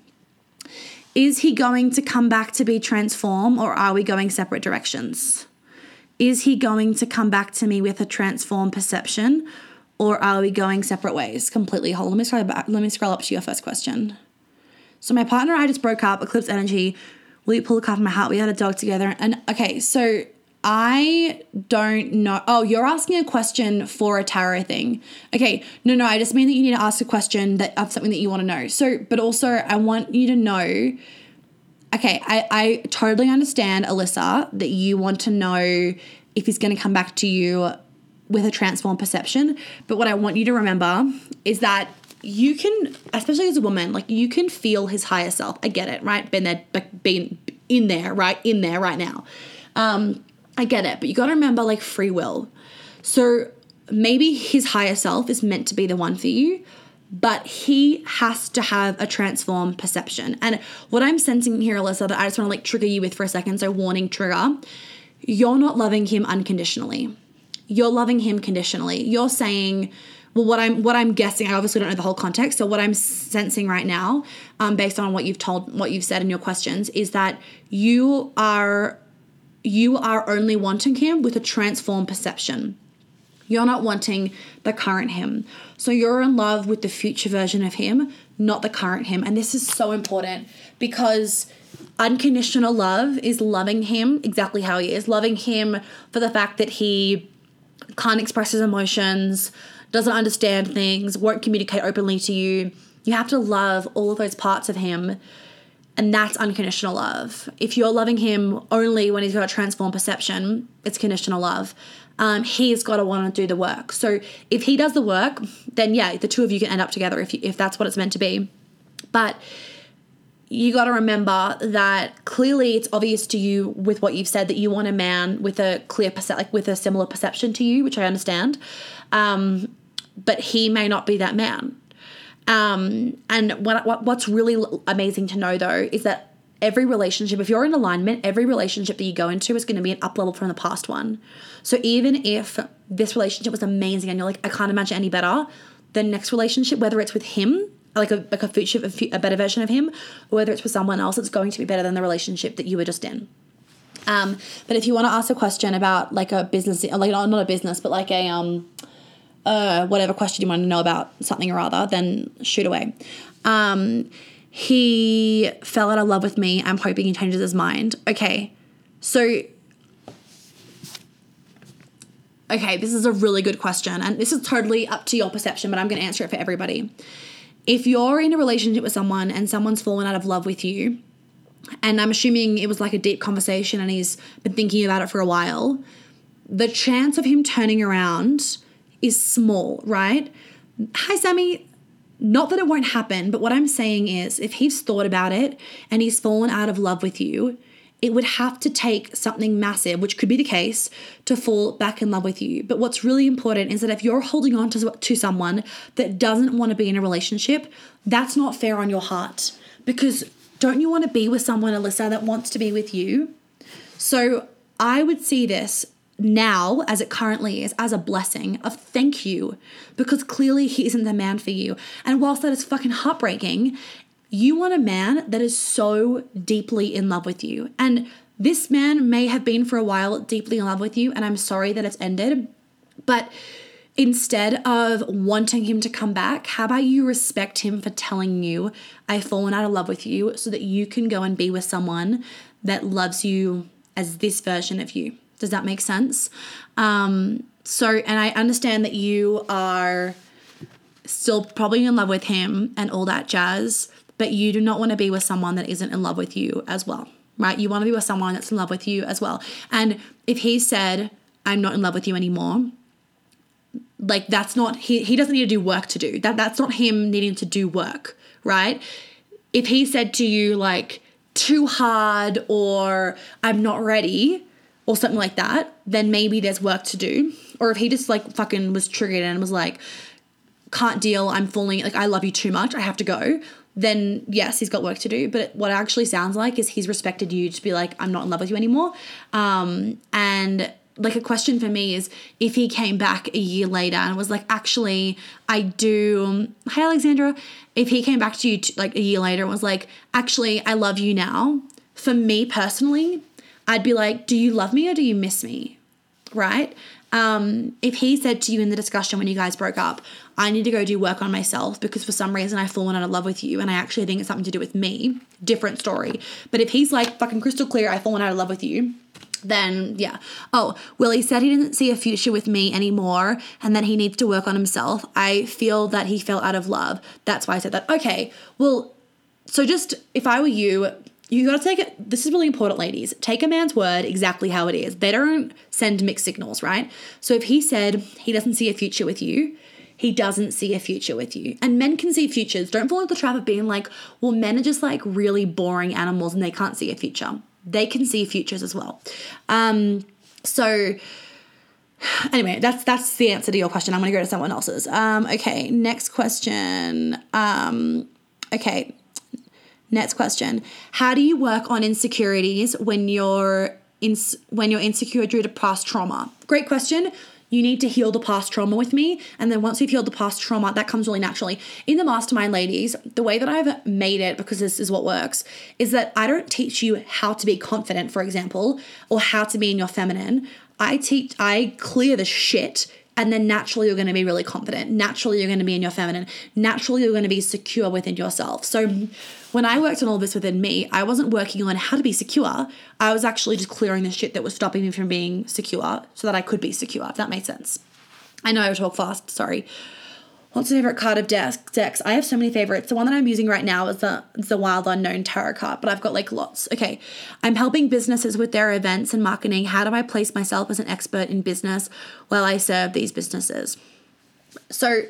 Is he going to come back to be transform or are we going separate directions? Is he going to come back to me with a transform perception or are we going separate ways completely? Hold on, let me scroll back. Let me scroll up to your first question. So my partner and I just broke up, eclipse energy. Will you pull a card from my heart? We had a dog together. And okay, so I don't know. Oh, you're asking a question for a tarot thing. Okay, no, no, I just mean that you need to ask a question that of something that you want to know. So, but also I want you to know. Okay, I, I totally understand, Alyssa, that you want to know if he's going to come back to you with a transformed perception. But what I want you to remember is that you can, especially as a woman, like you can feel his higher self. I get it, right? Been there, been in there, right? In there right now. Um, I get it, but you got to remember like free will. So maybe his higher self is meant to be the one for you, but he has to have a transformed perception. And what I'm sensing here, Alyssa, that I just want to like trigger you with for a second, so warning trigger, you're not loving him unconditionally. You're loving him conditionally. You're saying, well, what I'm what I'm guessing, I obviously don't know the whole context. So what I'm sensing right now, um, based on what you've told, what you've said in your questions, is that you are you are only wanting him with a transformed perception. You're not wanting the current him. So you're in love with the future version of him, not the current him. And this is so important because unconditional love is loving him exactly how he is, loving him for the fact that he can't express his emotions, doesn't understand things, won't communicate openly to you. You have to love all of those parts of him and that's unconditional love. If you're loving him only when he's got a transformed perception, it's conditional love. Um, he's got to want to do the work. So if he does the work, then yeah, the two of you can end up together if, you, if that's what it's meant to be. But you got to remember that clearly it's obvious to you with what you've said that you want a man with a clear perception, like with a similar perception to you, which I understand. Um, but he may not be that man. Um, and what, what what's really amazing to know though is that every relationship, if you're in alignment, every relationship that you go into is going to be an up level from the past one. So even if this relationship was amazing and you're like, I can't imagine any better, the next relationship, whether it's with him, like a like a future, a, better version of him, or whether it's with someone else, it's going to be better than the relationship that you were just in. Um, but if you want to ask a question about like a business, like not a business, but like a um uh, whatever question you want to know about something or other, then shoot away. Um, he fell out of love with me. I'm hoping he changes his mind. Okay, so okay, this is a really good question, and this is totally up to your perception, but I'm going to answer it for everybody. If you're in a relationship with someone and someone's fallen out of love with you, and I'm assuming it was like a deep conversation and he's been thinking about it for a while, the chance of him turning around is small, right? Hi, Sammy. Not that it won't happen, but what I'm saying is if he's thought about it and he's fallen out of love with you, it would have to take something massive, which could be the case, to fall back in love with you. But what's really important is that if you're holding on to, to someone that doesn't want to be in a relationship, that's not fair on your heart. Because don't you want to be with someone, Alyssa, that wants to be with you? So I would see this now, as it currently is, as a blessing of thank you, because clearly he isn't the man for you. And whilst that is fucking heartbreaking, you want a man that is so deeply in love with you. And this man may have been for a while deeply in love with you, and I'm sorry that it's ended. But instead of wanting him to come back, how about you respect him for telling you, I've fallen out of love with you, so that you can go and be with someone that loves you as this version of you? Does that make sense? Um, so, and I understand that you are still probably in love with him and all that jazz, but you do not want to be with someone that isn't in love with you as well, right? You want to be with someone that's in love with you as well. And if he said, I'm not in love with you anymore, like that's not he he doesn't need to do work to do. That that's not him needing to do work, right? If he said to you like too hard or I'm not ready, or something like that, then maybe there's work to do. Or if he just like fucking was triggered and was like, can't deal, I'm falling, like, I love you too much, I have to go, then yes, he's got work to do. But what it actually sounds like is he's respected you to be like, I'm not in love with you anymore. Um, and like a question for me is if he came back a year later and was like, actually, I do. Hi, Alexandra. If he came back to you t- like a year later and was like, actually, I love you now. For me personally, I'd be like, do you love me or do you miss me? Right? Um, if he said to you in the discussion when you guys broke up, I need to go do work on myself because for some reason I've fallen out of love with you and I actually think it's something to do with me, different story. But if he's like fucking crystal clear, I've fallen out of love with you, then yeah. Oh, Willie said he didn't see a future with me anymore and that he needs to work on himself. I feel that he fell out of love. That's why I said that. Okay, well, so just if I were you, you got to take it. This is really important, ladies. Take a man's word exactly how it is. They don't send mixed signals, right? So if he said he doesn't see a future with you, he doesn't see a future with you. And men can see futures. Don't fall into the trap of being like, well, men are just like really boring animals and they can't see a future. They can see futures as well. Um, so anyway, that's that's the answer to your question. I'm gonna go to someone else's. Um, okay, next question. Um, okay, Next question. How do you work on insecurities when you're in, when you're insecure due to past trauma? Great question. You need to heal the past trauma with me. And then once you've healed the past trauma, that comes really naturally. In the mastermind, ladies, the way that I've made it, because this is what works, is that I don't teach you how to be confident, for example, or how to be in your feminine. I teach, I clear the shit and then naturally you're going to be really confident. Naturally you're going to be in your feminine. Naturally you're going to be secure within yourself. So when I worked on all this within me, I wasn't working on how to be secure. I was actually just clearing the shit that was stopping me from being secure so that I could be secure, if that made sense. I know I talk fast, sorry. What's your favorite card of decks? I have so many favorites. The one that I'm using right now is the, the Wild Unknown Tarot card, but I've got like lots. Okay, I'm helping businesses with their events and marketing. How do I place myself as an expert in business while I serve these businesses? So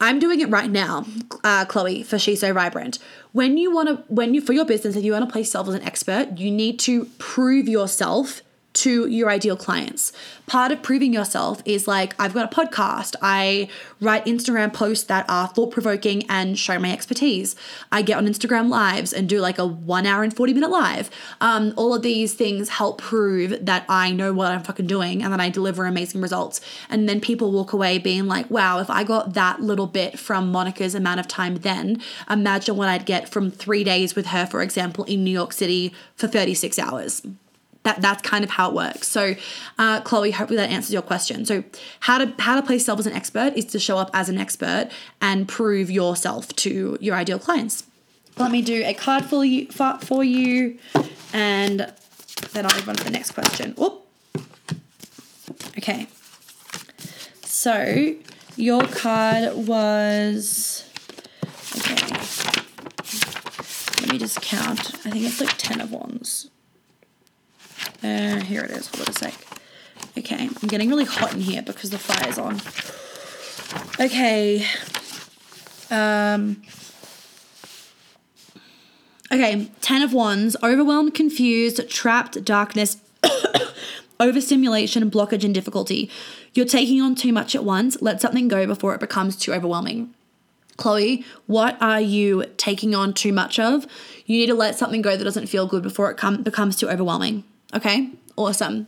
I'm doing it right now, uh, Chloe, for She's So Vibrant. When you want to, when you for your business, if you want to place yourself as an expert, you need to prove yourself to your ideal clients. Part of proving yourself is like, I've got a podcast, I write Instagram posts that are thought provoking and show my expertise. I get on Instagram lives and do like a one hour and 40 minute live. Um, all of these things help prove that I know what I'm fucking doing and that I deliver amazing results. And then people walk away being like, wow, if I got that little bit from Monica's amount of time then, imagine what I'd get from three days with her, for example, in New York City for 36 hours that that's kind of how it works. So, uh, Chloe, hopefully that answers your question. So, how to how to play yourself as an expert is to show up as an expert and prove yourself to your ideal clients. Let me do a card for you for, for you, and then I'll move on to the next question. Whoop. Okay. So your card was okay. Let me just count. I think it's like ten of wands. Uh, here it is. Hold on a sec. Okay, I'm getting really hot in here because the fire's on. Okay. Um. Okay, Ten of Wands, overwhelmed, confused, trapped, darkness, *coughs* overstimulation, blockage, and difficulty. You're taking on too much at once. Let something go before it becomes too overwhelming. Chloe, what are you taking on too much of? You need to let something go that doesn't feel good before it come, becomes too overwhelming. Okay, awesome.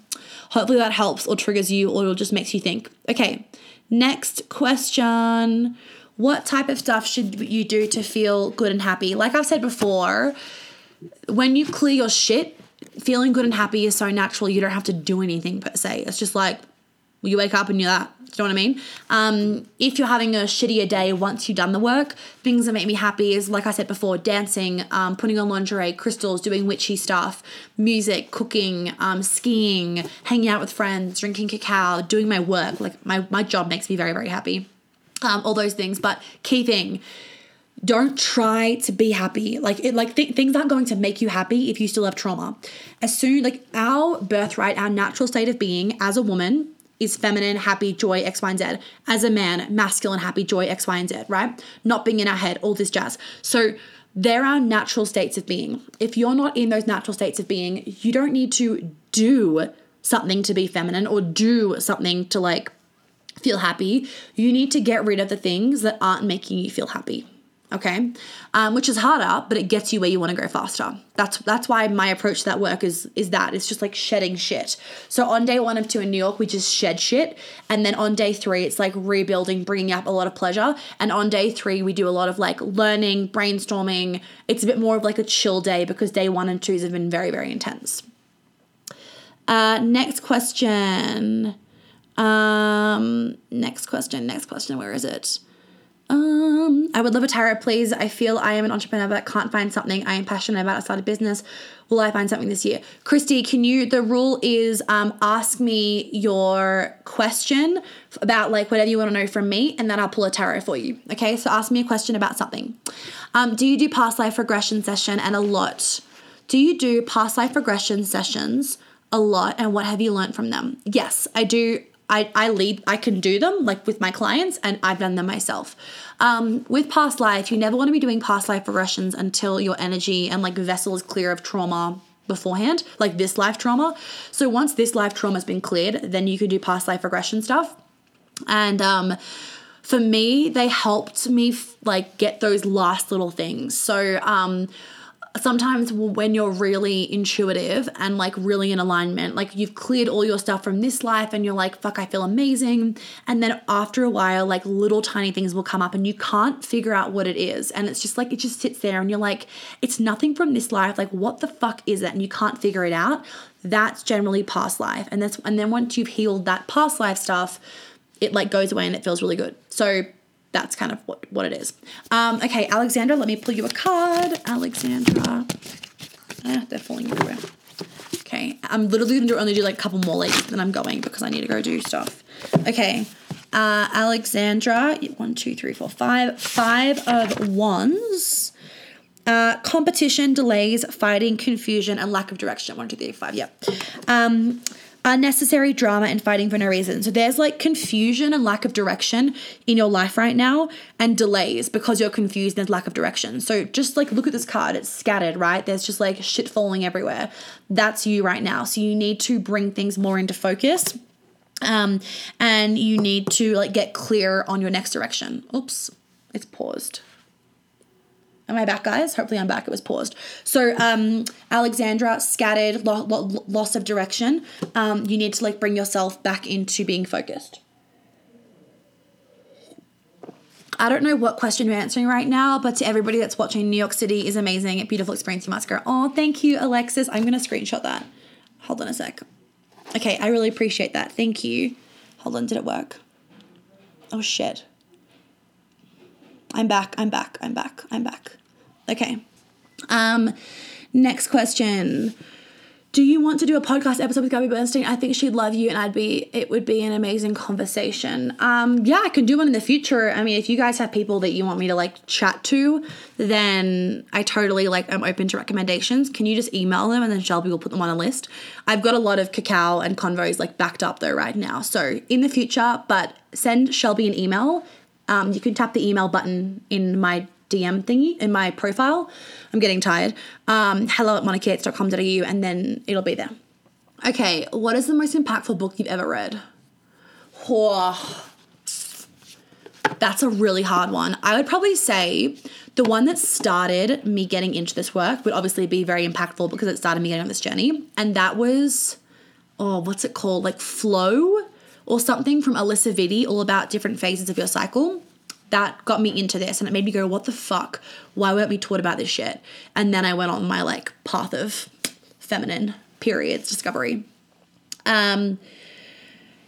Hopefully that helps or triggers you or just makes you think. Okay, next question. What type of stuff should you do to feel good and happy? Like I've said before, when you clear your shit, feeling good and happy is so natural. You don't have to do anything per se. It's just like you wake up and you're that. You know what I mean? Um, if you're having a shittier day once you've done the work, things that make me happy is, like I said before, dancing, um, putting on lingerie, crystals, doing witchy stuff, music, cooking, um, skiing, hanging out with friends, drinking cacao, doing my work. Like my, my job makes me very, very happy. Um, all those things. But key thing, don't try to be happy like it like th- things aren't going to make you happy if you still have trauma as soon like our birthright our natural state of being as a woman is feminine, happy, joy, X, Y, and Z. As a man, masculine, happy, joy, X, Y, and Z, right? Not being in our head, all this jazz. So there are natural states of being. If you're not in those natural states of being, you don't need to do something to be feminine or do something to like feel happy. You need to get rid of the things that aren't making you feel happy okay? Um, which is harder but it gets you where you want to go faster. That's that's why my approach to that work is is that. It's just like shedding shit. So on day one of two in new york we just shed shit and then on day three it's like rebuilding bringing up a lot of pleasure and on day three we do a lot of like learning brainstorming. It's a bit more of like a chill day because day one and twos have been very very intense. Uh, next question. Um next question next question where is it um, I would love a tarot, please. I feel I am an entrepreneur but can't find something I am passionate about outside of business. Will I find something this year? Christy, can you? The rule is um, ask me your question about like whatever you want to know from me, and then I'll pull a tarot for you. Okay, so ask me a question about something. Um, do you do past life regression session and a lot? Do you do past life regression sessions a lot, and what have you learned from them? Yes, I do I, I lead, I can do them like with my clients and I've done them myself. Um, with past life, you never want to be doing past life regressions until your energy and like vessel is clear of trauma beforehand, like this life trauma. So once this life trauma has been cleared, then you can do past life regression stuff. And um, for me, they helped me f- like get those last little things. So um, sometimes when you're really intuitive and like really in alignment, like you've cleared all your stuff from this life and you're like, fuck, I feel amazing. And then after a while, like little tiny things will come up and you can't figure out what it is. And it's just like, it just sits there and you're like, it's nothing from this life. Like, what the fuck is it? And you can't figure it out. That's generally past life. And that's, and then once you've healed that past life stuff, it like goes away and it feels really good. So that's kind of what, what it is. Um, okay, Alexandra, let me pull you a card. Alexandra. Eh, they're falling everywhere. Okay, I'm literally going to only do like a couple more leaves, then I'm going because I need to go do stuff. Okay, uh, Alexandra, one, two, three, four, five. Five of wands. Uh, competition, delays, fighting, confusion, and lack of direction. One, two, three, five. Yep. Um, unnecessary drama and fighting for no reason. So there's like confusion and lack of direction in your life right now and delays because you're confused and there's lack of direction. So just like look at this card, it's scattered, right? There's just like shit falling everywhere. That's you right now. So you need to bring things more into focus. Um, and you need to like get clear on your next direction. Oops, it's paused. Am I back, guys? Hopefully, I'm back. It was paused. So, um, Alexandra, scattered, lo- lo- loss of direction. Um, you need to like bring yourself back into being focused. I don't know what question you're answering right now, but to everybody that's watching, New York City is amazing. Beautiful experience. You must go. Oh, thank you, Alexis. I'm gonna screenshot that. Hold on a sec. Okay, I really appreciate that. Thank you. Hold on, did it work? Oh shit. I'm back. I'm back. I'm back. I'm back. Okay. Um next question. Do you want to do a podcast episode with Gabby Bernstein? I think she'd love you and I'd be it would be an amazing conversation. Um yeah, I can do one in the future. I mean, if you guys have people that you want me to like chat to, then I totally like I'm open to recommendations. Can you just email them and then Shelby will put them on a list? I've got a lot of cacao and convos like backed up though right now. So in the future, but send Shelby an email. Um, you can tap the email button in my DM thingy in my profile. I'm getting tired. Um, hello at monicayates.com.au and then it'll be there. Okay, what is the most impactful book you've ever read? Oh, that's a really hard one. I would probably say the one that started me getting into this work would obviously be very impactful because it started me getting on this journey. And that was, oh, what's it called? Like Flow or something from Alisa Vitti, all about different phases of your cycle. That got me into this and it made me go, what the fuck? Why weren't we taught about this shit? And then I went on my like path of feminine periods discovery. Um,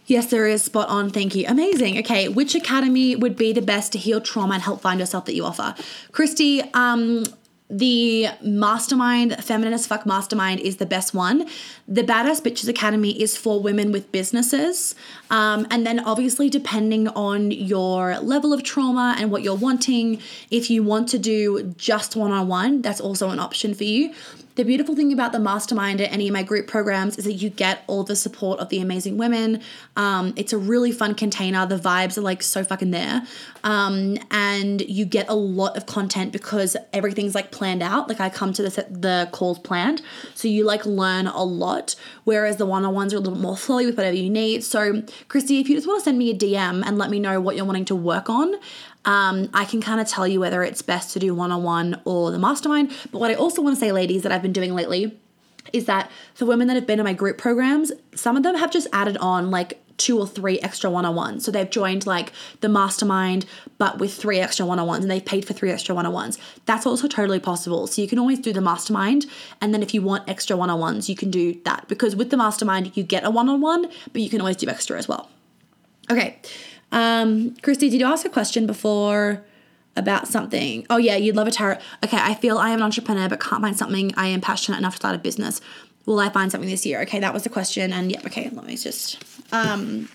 Yes, there is spot on. Thank you. Amazing. Okay, which academy would be the best to heal trauma and help find yourself that you offer? Christy, um, the mastermind, Feminine as Fuck Mastermind, is the best one. The Badass Bitches Academy is for women with businesses. Um, and then, obviously, depending on your level of trauma and what you're wanting, if you want to do just one on one, that's also an option for you. The beautiful thing about the mastermind at any of my group programs is that you get all the support of the amazing women. Um, it's a really fun container. The vibes are like so fucking there. Um, and you get a lot of content because everything's like planned out. Like I come to the, the calls planned. So you like learn a lot. Whereas the one on ones are a little more flowy with whatever you need. So, Christy, if you just want to send me a DM and let me know what you're wanting to work on, um, I can kind of tell you whether it's best to do one on one or the mastermind. But what I also want to say, ladies, that I've been doing lately is that for women that have been in my group programs, some of them have just added on like two or three extra one on ones. So they've joined like the mastermind, but with three extra one on ones, and they've paid for three extra one on ones. That's also totally possible. So you can always do the mastermind, and then if you want extra one on ones, you can do that because with the mastermind, you get a one on one, but you can always do extra as well. Okay. Um, Christy, did you ask a question before about something? Oh yeah, you'd love a tarot. Okay, I feel I am an entrepreneur but can't find something I am passionate enough to start a business. Will I find something this year? Okay, that was the question. And yeah, okay, let me just um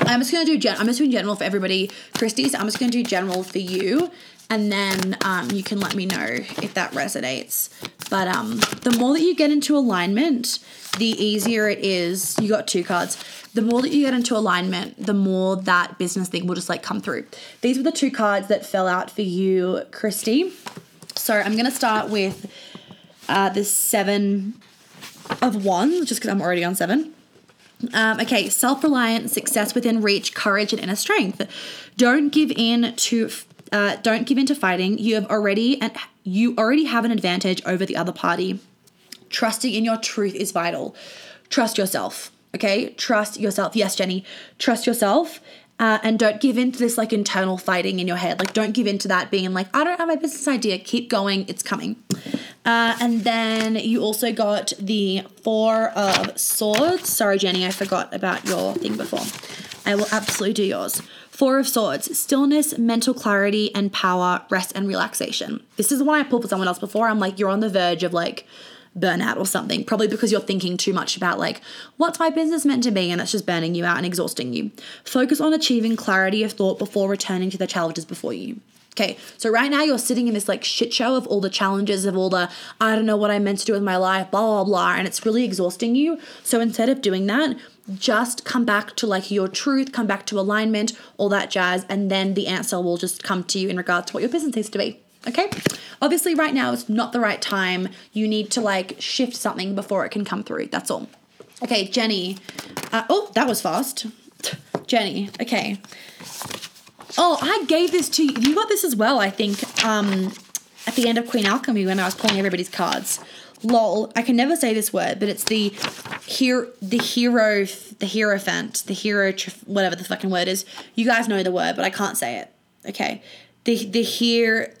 I'm just gonna do gen I'm just doing general for everybody. Christy, so I'm just gonna do general for you. And then um, you can let me know if that resonates. But um, the more that you get into alignment, the easier it is. You got two cards the more that you get into alignment, the more that business thing will just like come through. These were the two cards that fell out for you, Christy. So I'm going to start with uh, the seven of wands, just because I'm already on seven. Um, okay, self reliant, success within reach, courage, and inner strength. Don't give in to. Uh, don't give in to fighting. You have already and you already have an advantage over the other party. Trusting in your truth is vital. Trust yourself. Okay, trust yourself. Yes, Jenny, trust yourself. Uh, and don't give in to this like internal fighting in your head. Like, don't give in to that being like, I don't have my business idea. Keep going, it's coming. Uh, and then you also got the Four of Swords. Sorry, Jenny, I forgot about your thing before. I will absolutely do yours. Four of Swords, stillness, mental clarity, and power, rest, and relaxation. This is the one I pulled for someone else before. I'm like, you're on the verge of like burnout or something, probably because you're thinking too much about like, what's my business meant to be? And that's just burning you out and exhausting you. Focus on achieving clarity of thought before returning to the challenges before you. Okay, so right now you're sitting in this like shit show of all the challenges, of all the I don't know what I'm meant to do with my life, blah, blah, blah, and it's really exhausting you. So instead of doing that, just come back to like your truth, come back to alignment, all that jazz, and then the answer will just come to you in regards to what your business needs to be. Okay? Obviously, right now it's not the right time. You need to like shift something before it can come through. That's all. Okay, Jenny. Uh, oh, that was fast. *laughs* Jenny. Okay. Oh, I gave this to you. You got this as well, I think, um, at the end of Queen Alchemy when I was pulling everybody's cards. Lol, I can never say this word, but it's the hero, the hero, the hierophant, the hero, whatever the fucking word is. You guys know the word, but I can't say it. Okay, the the here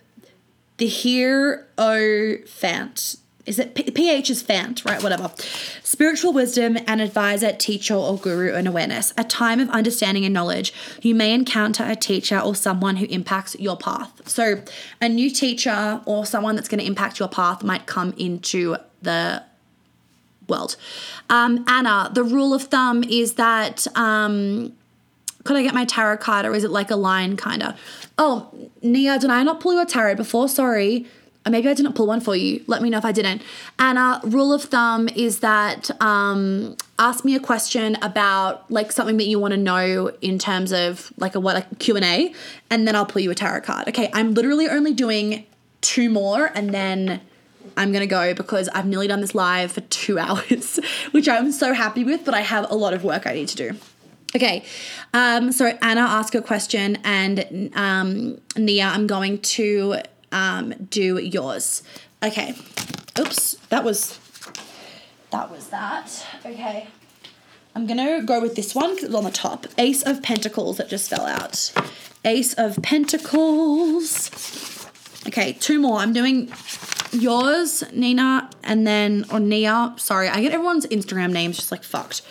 the Hierophant. is it PH is Fant, right? Whatever. Spiritual wisdom, and advisor, teacher, or guru, and awareness. A time of understanding and knowledge. You may encounter a teacher or someone who impacts your path. So, a new teacher or someone that's going to impact your path might come into the world. Um, Anna, the rule of thumb is that. Um, could I get my tarot card or is it like a line kind of? Oh, Nia, did I not pull your tarot before? Sorry. Or maybe I didn't pull one for you. Let me know if I didn't. And Anna, rule of thumb is that um, ask me a question about like something that you want to know in terms of like a what A, and then I'll pull you a tarot card. Okay, I'm literally only doing two more, and then I'm gonna go because I've nearly done this live for two *laughs* hours, which I'm so happy with. But I have a lot of work I need to do. Okay, um, so Anna asked a question, and um, Nia, I'm going to um, do yours. Okay. Oops, that was that was that. Okay. I'm gonna go with this one because it's on the top. Ace of Pentacles that just fell out. Ace of Pentacles. Okay, two more. I'm doing yours, Nina, and then or Nia. Sorry, I get everyone's Instagram names just like fucked.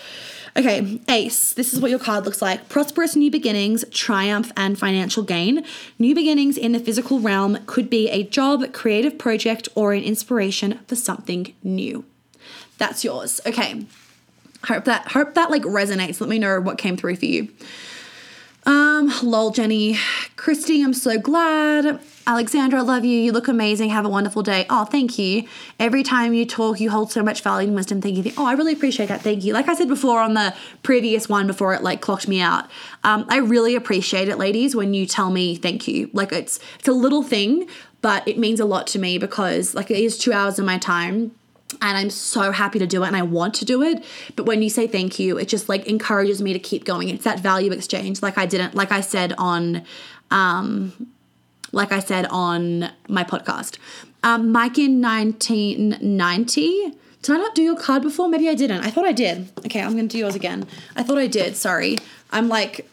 Okay, Ace. This is what your card looks like prosperous new beginnings, triumph, and financial gain. New beginnings in the physical realm could be a job, creative project, or an inspiration for something new. That's yours. Okay. Hope that hope that like resonates. Let me know what came through for you. Um, lol, Jenny. Christy, I'm so glad. Alexandra, I love you. You look amazing. Have a wonderful day. Oh, thank you. Every time you talk, you hold so much value and wisdom. Thank you. Oh, I really appreciate that. Thank you. Like I said before on the previous one before it like clocked me out, um, I really appreciate it, ladies, when you tell me thank you. Like it's it's a little thing, but it means a lot to me because like it is two hours of my time and I'm so happy to do it and I want to do it. But when you say thank you, it just like encourages me to keep going. It's that value exchange, like I didn't, like I said on, um, like I said on my podcast. Um, Mike in 1990. Did I not do your card before? Maybe I didn't. I thought I did. Okay, I'm gonna do yours again. I thought I did. Sorry. I'm like,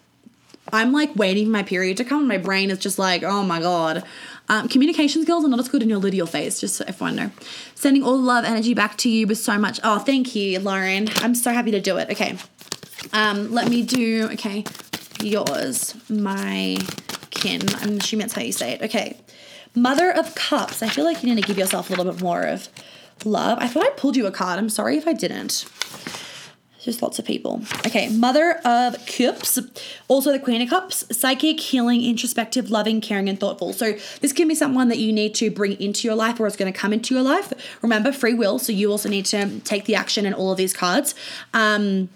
I'm like waiting for my period to come. My brain is just like, oh my god. Um, communication skills are not as good in your luteal phase, just so everyone know. Sending all the love energy back to you with so much. Oh, thank you, Lauren. I'm so happy to do it. Okay. Um, let me do, okay, yours, my kin. I'm assuming that's how you say it. Okay. Mother of Cups. I feel like you need to give yourself a little bit more of love. I thought I pulled you a card. I'm sorry if I didn't. Just lots of people. Okay, Mother of Cups, also the Queen of Cups, psychic, healing, introspective, loving, caring, and thoughtful. So this can be someone that you need to bring into your life or it's going to come into your life. Remember, free will, so you also need to take the action in all of these cards. Um,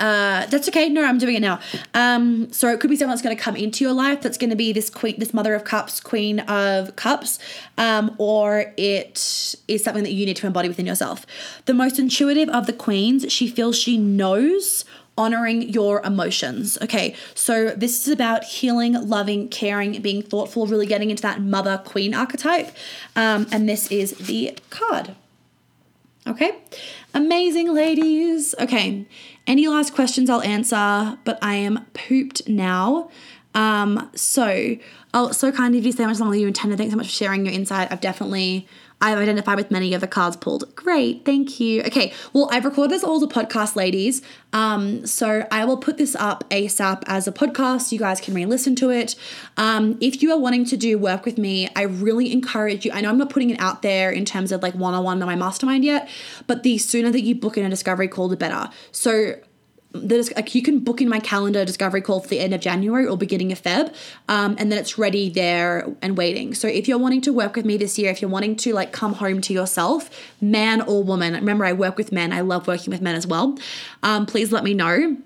uh, that's okay. No, I'm doing it now. Um, so it could be someone that's going to come into your life. That's going to be this queen, this mother of cups, queen of cups, um, or it is something that you need to embody within yourself. The most intuitive of the queens, she feels she knows honoring your emotions. Okay, so this is about healing, loving, caring, being thoughtful, really getting into that mother queen archetype. Um, and this is the card. Okay, amazing ladies. Okay, any last questions I'll answer, but I am pooped now. Um, so, oh, so kind of you so much longer you intended. Thanks so much for sharing your insight. I've definitely I've identified with many of the cards pulled. Great, thank you. Okay, well, I've recorded this all as a podcast, ladies. Um, so I will put this up ASAP as a podcast. You guys can re listen to it. Um, if you are wanting to do work with me, I really encourage you. I know I'm not putting it out there in terms of like one on one on my mastermind yet, but the sooner that you book in a discovery call, the better. So the, like you can book in my calendar discovery call for the end of January or beginning of Feb, um, and then it's ready there and waiting. So if you're wanting to work with me this year, if you're wanting to like come home to yourself, man or woman, remember I work with men. I love working with men as well. Um, please let me know.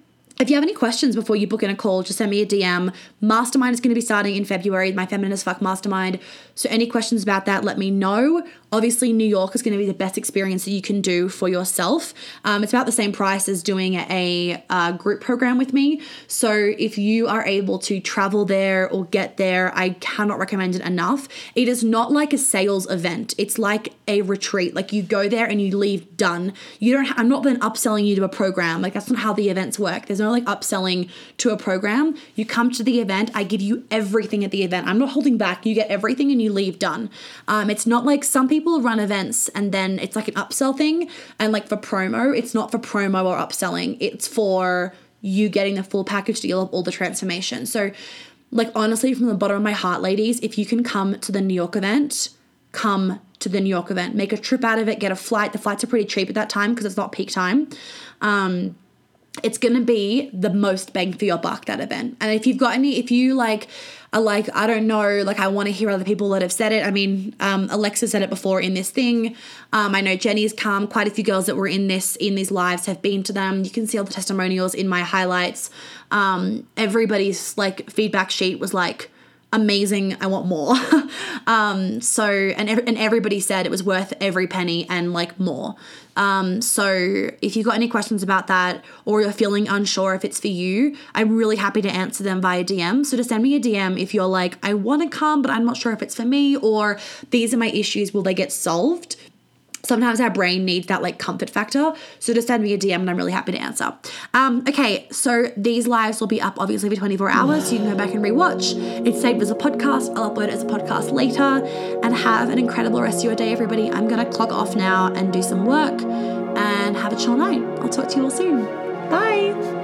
If you have any questions before you book in a call, just send me a DM. Mastermind is going to be starting in February, my Feminine as Fuck Mastermind. So, any questions about that, let me know. Obviously, New York is going to be the best experience that you can do for yourself. Um, it's about the same price as doing a, a group program with me. So, if you are able to travel there or get there, I cannot recommend it enough. It is not like a sales event, it's like a retreat. Like, you go there and you leave done. You don't, I'm not then upselling you to a program. Like, that's not how the events work. There's no like upselling to a program. You come to the event, I give you everything at the event. I'm not holding back. You get everything and you leave done. Um, it's not like some people run events and then it's like an upsell thing. And like for promo, it's not for promo or upselling, it's for you getting the full package deal of all the transformation. So, like, honestly, from the bottom of my heart, ladies, if you can come to the New York event, come to the New York event. Make a trip out of it, get a flight. The flights are pretty cheap at that time because it's not peak time. Um, it's going to be the most bang for your buck that event. And if you've got any, if you like, are like, I don't know, like I want to hear other people that have said it. I mean, um, Alexa said it before in this thing. Um, I know Jenny's come. Quite a few girls that were in this in these lives have been to them. You can see all the testimonials in my highlights. Um, everybody's like feedback sheet was like amazing. I want more. *laughs* um, so and ev- and everybody said it was worth every penny and like more. Um, so if you've got any questions about that or you're feeling unsure if it's for you, I'm really happy to answer them via DM. So just send me a DM if you're like, I want to come, but I'm not sure if it's for me, or these are my issues, will they get solved? Sometimes our brain needs that like comfort factor. So just send me a DM and I'm really happy to answer. Um, okay, so these lives will be up obviously for 24 hours. So you can go back and rewatch. It's saved as a podcast. I'll upload it as a podcast later. And have an incredible rest of your day, everybody. I'm gonna clock off now and do some work and have a chill night. I'll talk to you all soon. Bye.